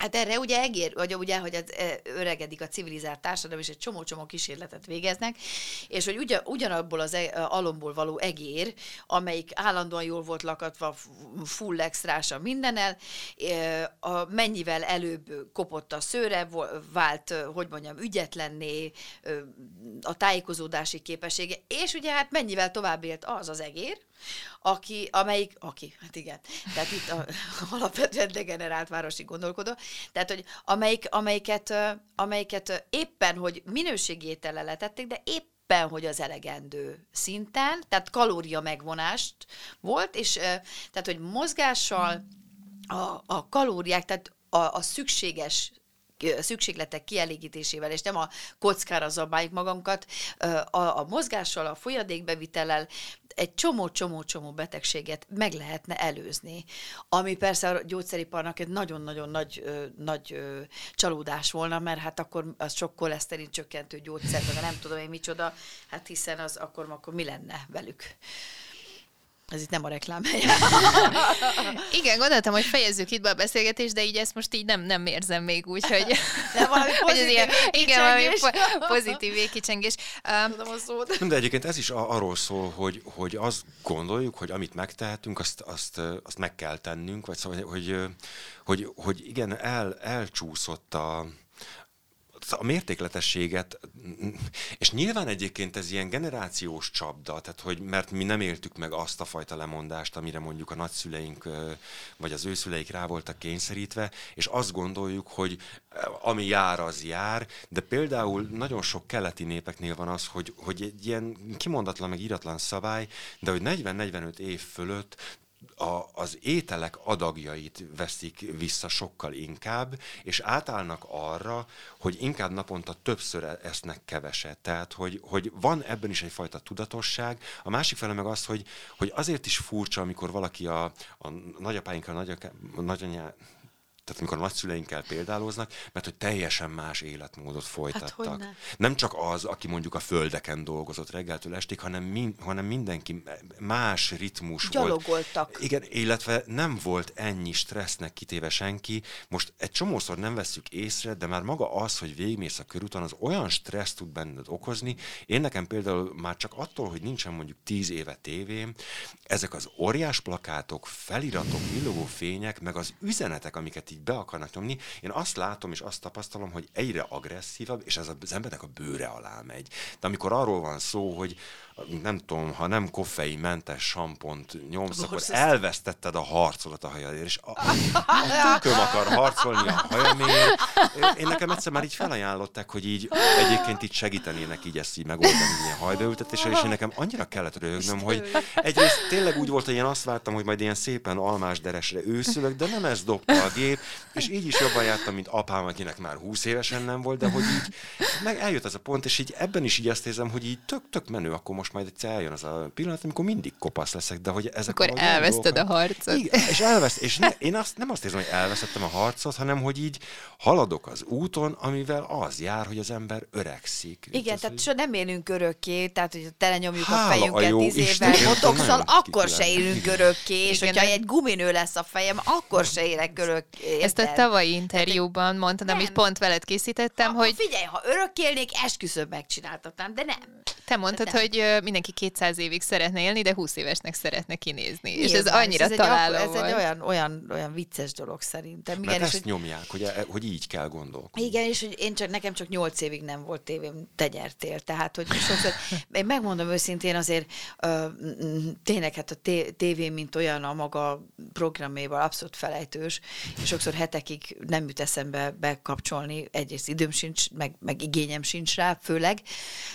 Hát erre ugye egér, vagy ugye, hogy az e, öregedik a civilizált társadalom, és egy csomó-csomó kísérletet végeznek, és hogy ugyan, ugyanabból az e, alomból való egér, amelyik állandóan jól volt lakatva, full extrása mindennel, e, a, mennyivel előbb kopott a szőre, vált, hogy mondjam, ügyetlenné a tájékozódási képessége, és ugye hát mennyivel tovább élt az az egér, aki, amelyik, aki, hát igen, tehát itt a, alapvetően degenerált városi gondolkodó, tehát, hogy amelyik, amelyiket, amelyiket éppen, hogy minőségi étellel letették, de éppen, hogy az elegendő szinten, tehát kalória megvonást volt, és tehát, hogy mozgással a, a kalóriák, tehát a, a szükséges szükségletek kielégítésével, és nem a kockára zabáljuk magunkat, a, a mozgással, a folyadékbevitellel egy csomó-csomó-csomó betegséget meg lehetne előzni, ami persze a gyógyszeriparnak egy nagyon-nagyon nagy, ö, nagy ö, csalódás volna, mert hát akkor az sok koleszterin csökkentő gyógyszer, meg nem tudom én micsoda, hát hiszen az akkor, akkor mi lenne velük? Ez itt nem a reklám helye. Igen, gondoltam, hogy fejezzük itt be a beszélgetést, de így ezt most így nem, nem érzem még úgy, hogy, De valami hogy ilyen, pozitív igen, valami po- pozitív végkicsengés. Tudom a szót. Nem, de egyébként ez is a- arról szól, hogy, hogy azt gondoljuk, hogy amit megtehetünk, azt, azt, azt meg kell tennünk, vagy szóval, hogy, hogy, hogy igen, el, elcsúszott a, a mértékletességet, és nyilván egyébként ez ilyen generációs csapda, tehát hogy mert mi nem éltük meg azt a fajta lemondást, amire mondjuk a nagyszüleink vagy az őszüleik rá voltak kényszerítve, és azt gondoljuk, hogy ami jár, az jár, de például nagyon sok keleti népeknél van az, hogy, hogy egy ilyen kimondatlan meg íratlan szabály, de hogy 40-45 év fölött a, az ételek adagjait veszik vissza sokkal inkább, és átállnak arra, hogy inkább naponta többször esznek keveset. Tehát, hogy, hogy van ebben is egyfajta tudatosság. A másik fele meg az, hogy, hogy azért is furcsa, amikor valaki a, a nagyapáinkkal, nagyanyá, tehát amikor a nagyszüleinkkel példáloznak, mert hogy teljesen más életmódot folytattak. hogyne. nem csak az, aki mondjuk a földeken dolgozott reggeltől estig, hanem, min, hanem mindenki más ritmus volt. Gyalogoltak. Igen, illetve nem volt ennyi stressznek kitéve senki. Most egy csomószor nem vesszük észre, de már maga az, hogy végigmész a körúton, az olyan stressz tud benned okozni. Én nekem például már csak attól, hogy nincsen mondjuk tíz éve tévém, ezek az óriás plakátok, feliratok, villogó fények, meg az üzenetek, amiket így be akarnak nyomni, én azt látom és azt tapasztalom, hogy egyre agresszívabb, és ez az embernek a bőre alá megy. De amikor arról van szó, hogy nem tudom, ha nem koffeinmentes sampont nyomsz, akkor elvesztetted a harcodat a hajadért, és a, a tököm akar harcolni a hajamért. Én nekem egyszer már így felajánlották, hogy így egyébként így segítenének így ezt így megoldani ilyen hajbeültetéssel, és én nekem annyira kellett röhögnöm, hogy egyrészt tényleg úgy volt, hogy én azt vártam, hogy majd ilyen szépen almás deresre őszülök, de nem ez dobta a gép, és így is jobban jártam, mint apám, akinek már 20 évesen nem volt, de hogy így meg eljött ez a pont, és így ebben is így azt érzem, hogy így tök-tök menő, akkor most majd egyszer eljön az a pillanat, amikor mindig kopasz leszek, de hogy ezek Akkor a elveszted dolgok- a harcot. Igen, és elvesz, és ne, én azt nem azt érzem, hogy elvesztettem a harcot, hanem hogy így haladok az úton, amivel az jár, hogy az ember öregszik. Igen, Ez, tehát hogy- so nem élünk örökké, tehát hogy telenyomjuk a Hála a fejünket jó tíz évvel botoxal, akkor se élünk örökké, és Igen, hogyha nem. egy guminő lesz a fejem, akkor se élek örökké. Ezt a tavalyi interjúban mondtad, amit Nem. pont veled készítettem, Ha- hogy Figyelj, ha örökké élnék, esküszöm megcsináltatnám, de nem. te mondtad, Nem. hogy ö, mindenki 200 évig szeretne élni, de 20 évesnek szeretne kinézni. És ez Nyilván, annyira ez egy, találó volt. Ez egy olyan, olyan, olyan vicces dolog szerintem. Mert Igen, és ezt hogy, nyomják, hogy, hogy így kell gondolkodni. igen, és hogy én csak, nekem csak nyolc évig nem volt tévém, te nyertél. Tehát, hogy sokszor, én megmondom őszintén azért, ö, tényleg hát a té- tévé, mint olyan a maga programjával abszolút felejtős, és sokszor hetekig nem jut eszembe bekapcsolni, egyrészt időm sincs, meg, meg igényem sincs rá, főleg,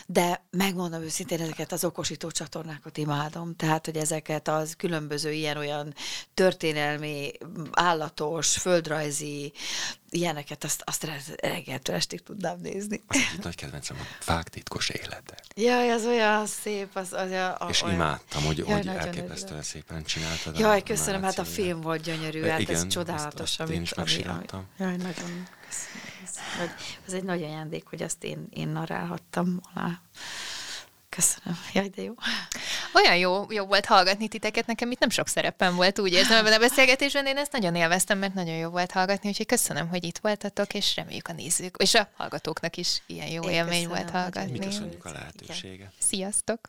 de megmondom őszintén, ezeket az okosító csatornákat imádom, tehát, hogy ezeket az különböző ilyen-olyan történelmi, állatos, földrajzi, ilyeneket, azt, azt re- reggeltől estig tudnám nézni. Az nagy kedvencem a fák titkos élete. Jaj, az olyan szép, az, az a, a, És olyan... imádtam, hogy, Jaj, hogy elképesztően örülök. szépen csináltad. Jaj, köszönöm, hát a film volt gyönyörű, hát igen, ez azt- csodálatos, azt amit, én is megsírtam. Jaj, nagyon köszönöm. Ez, nagy, ez egy nagy ajándék, hogy azt én, én narrálhattam alá. Köszönöm. Jaj, de jó. Olyan jó, jó volt hallgatni titeket, nekem itt nem sok szerepem volt, úgy érzem ebben a beszélgetésben, én ezt nagyon élveztem, mert nagyon jó volt hallgatni, úgyhogy köszönöm, hogy itt voltatok, és reméljük a nézők, és a hallgatóknak is ilyen jó én élmény köszönöm, volt hallgatni. Mi köszönjük a lehetőséget. Sziasztok!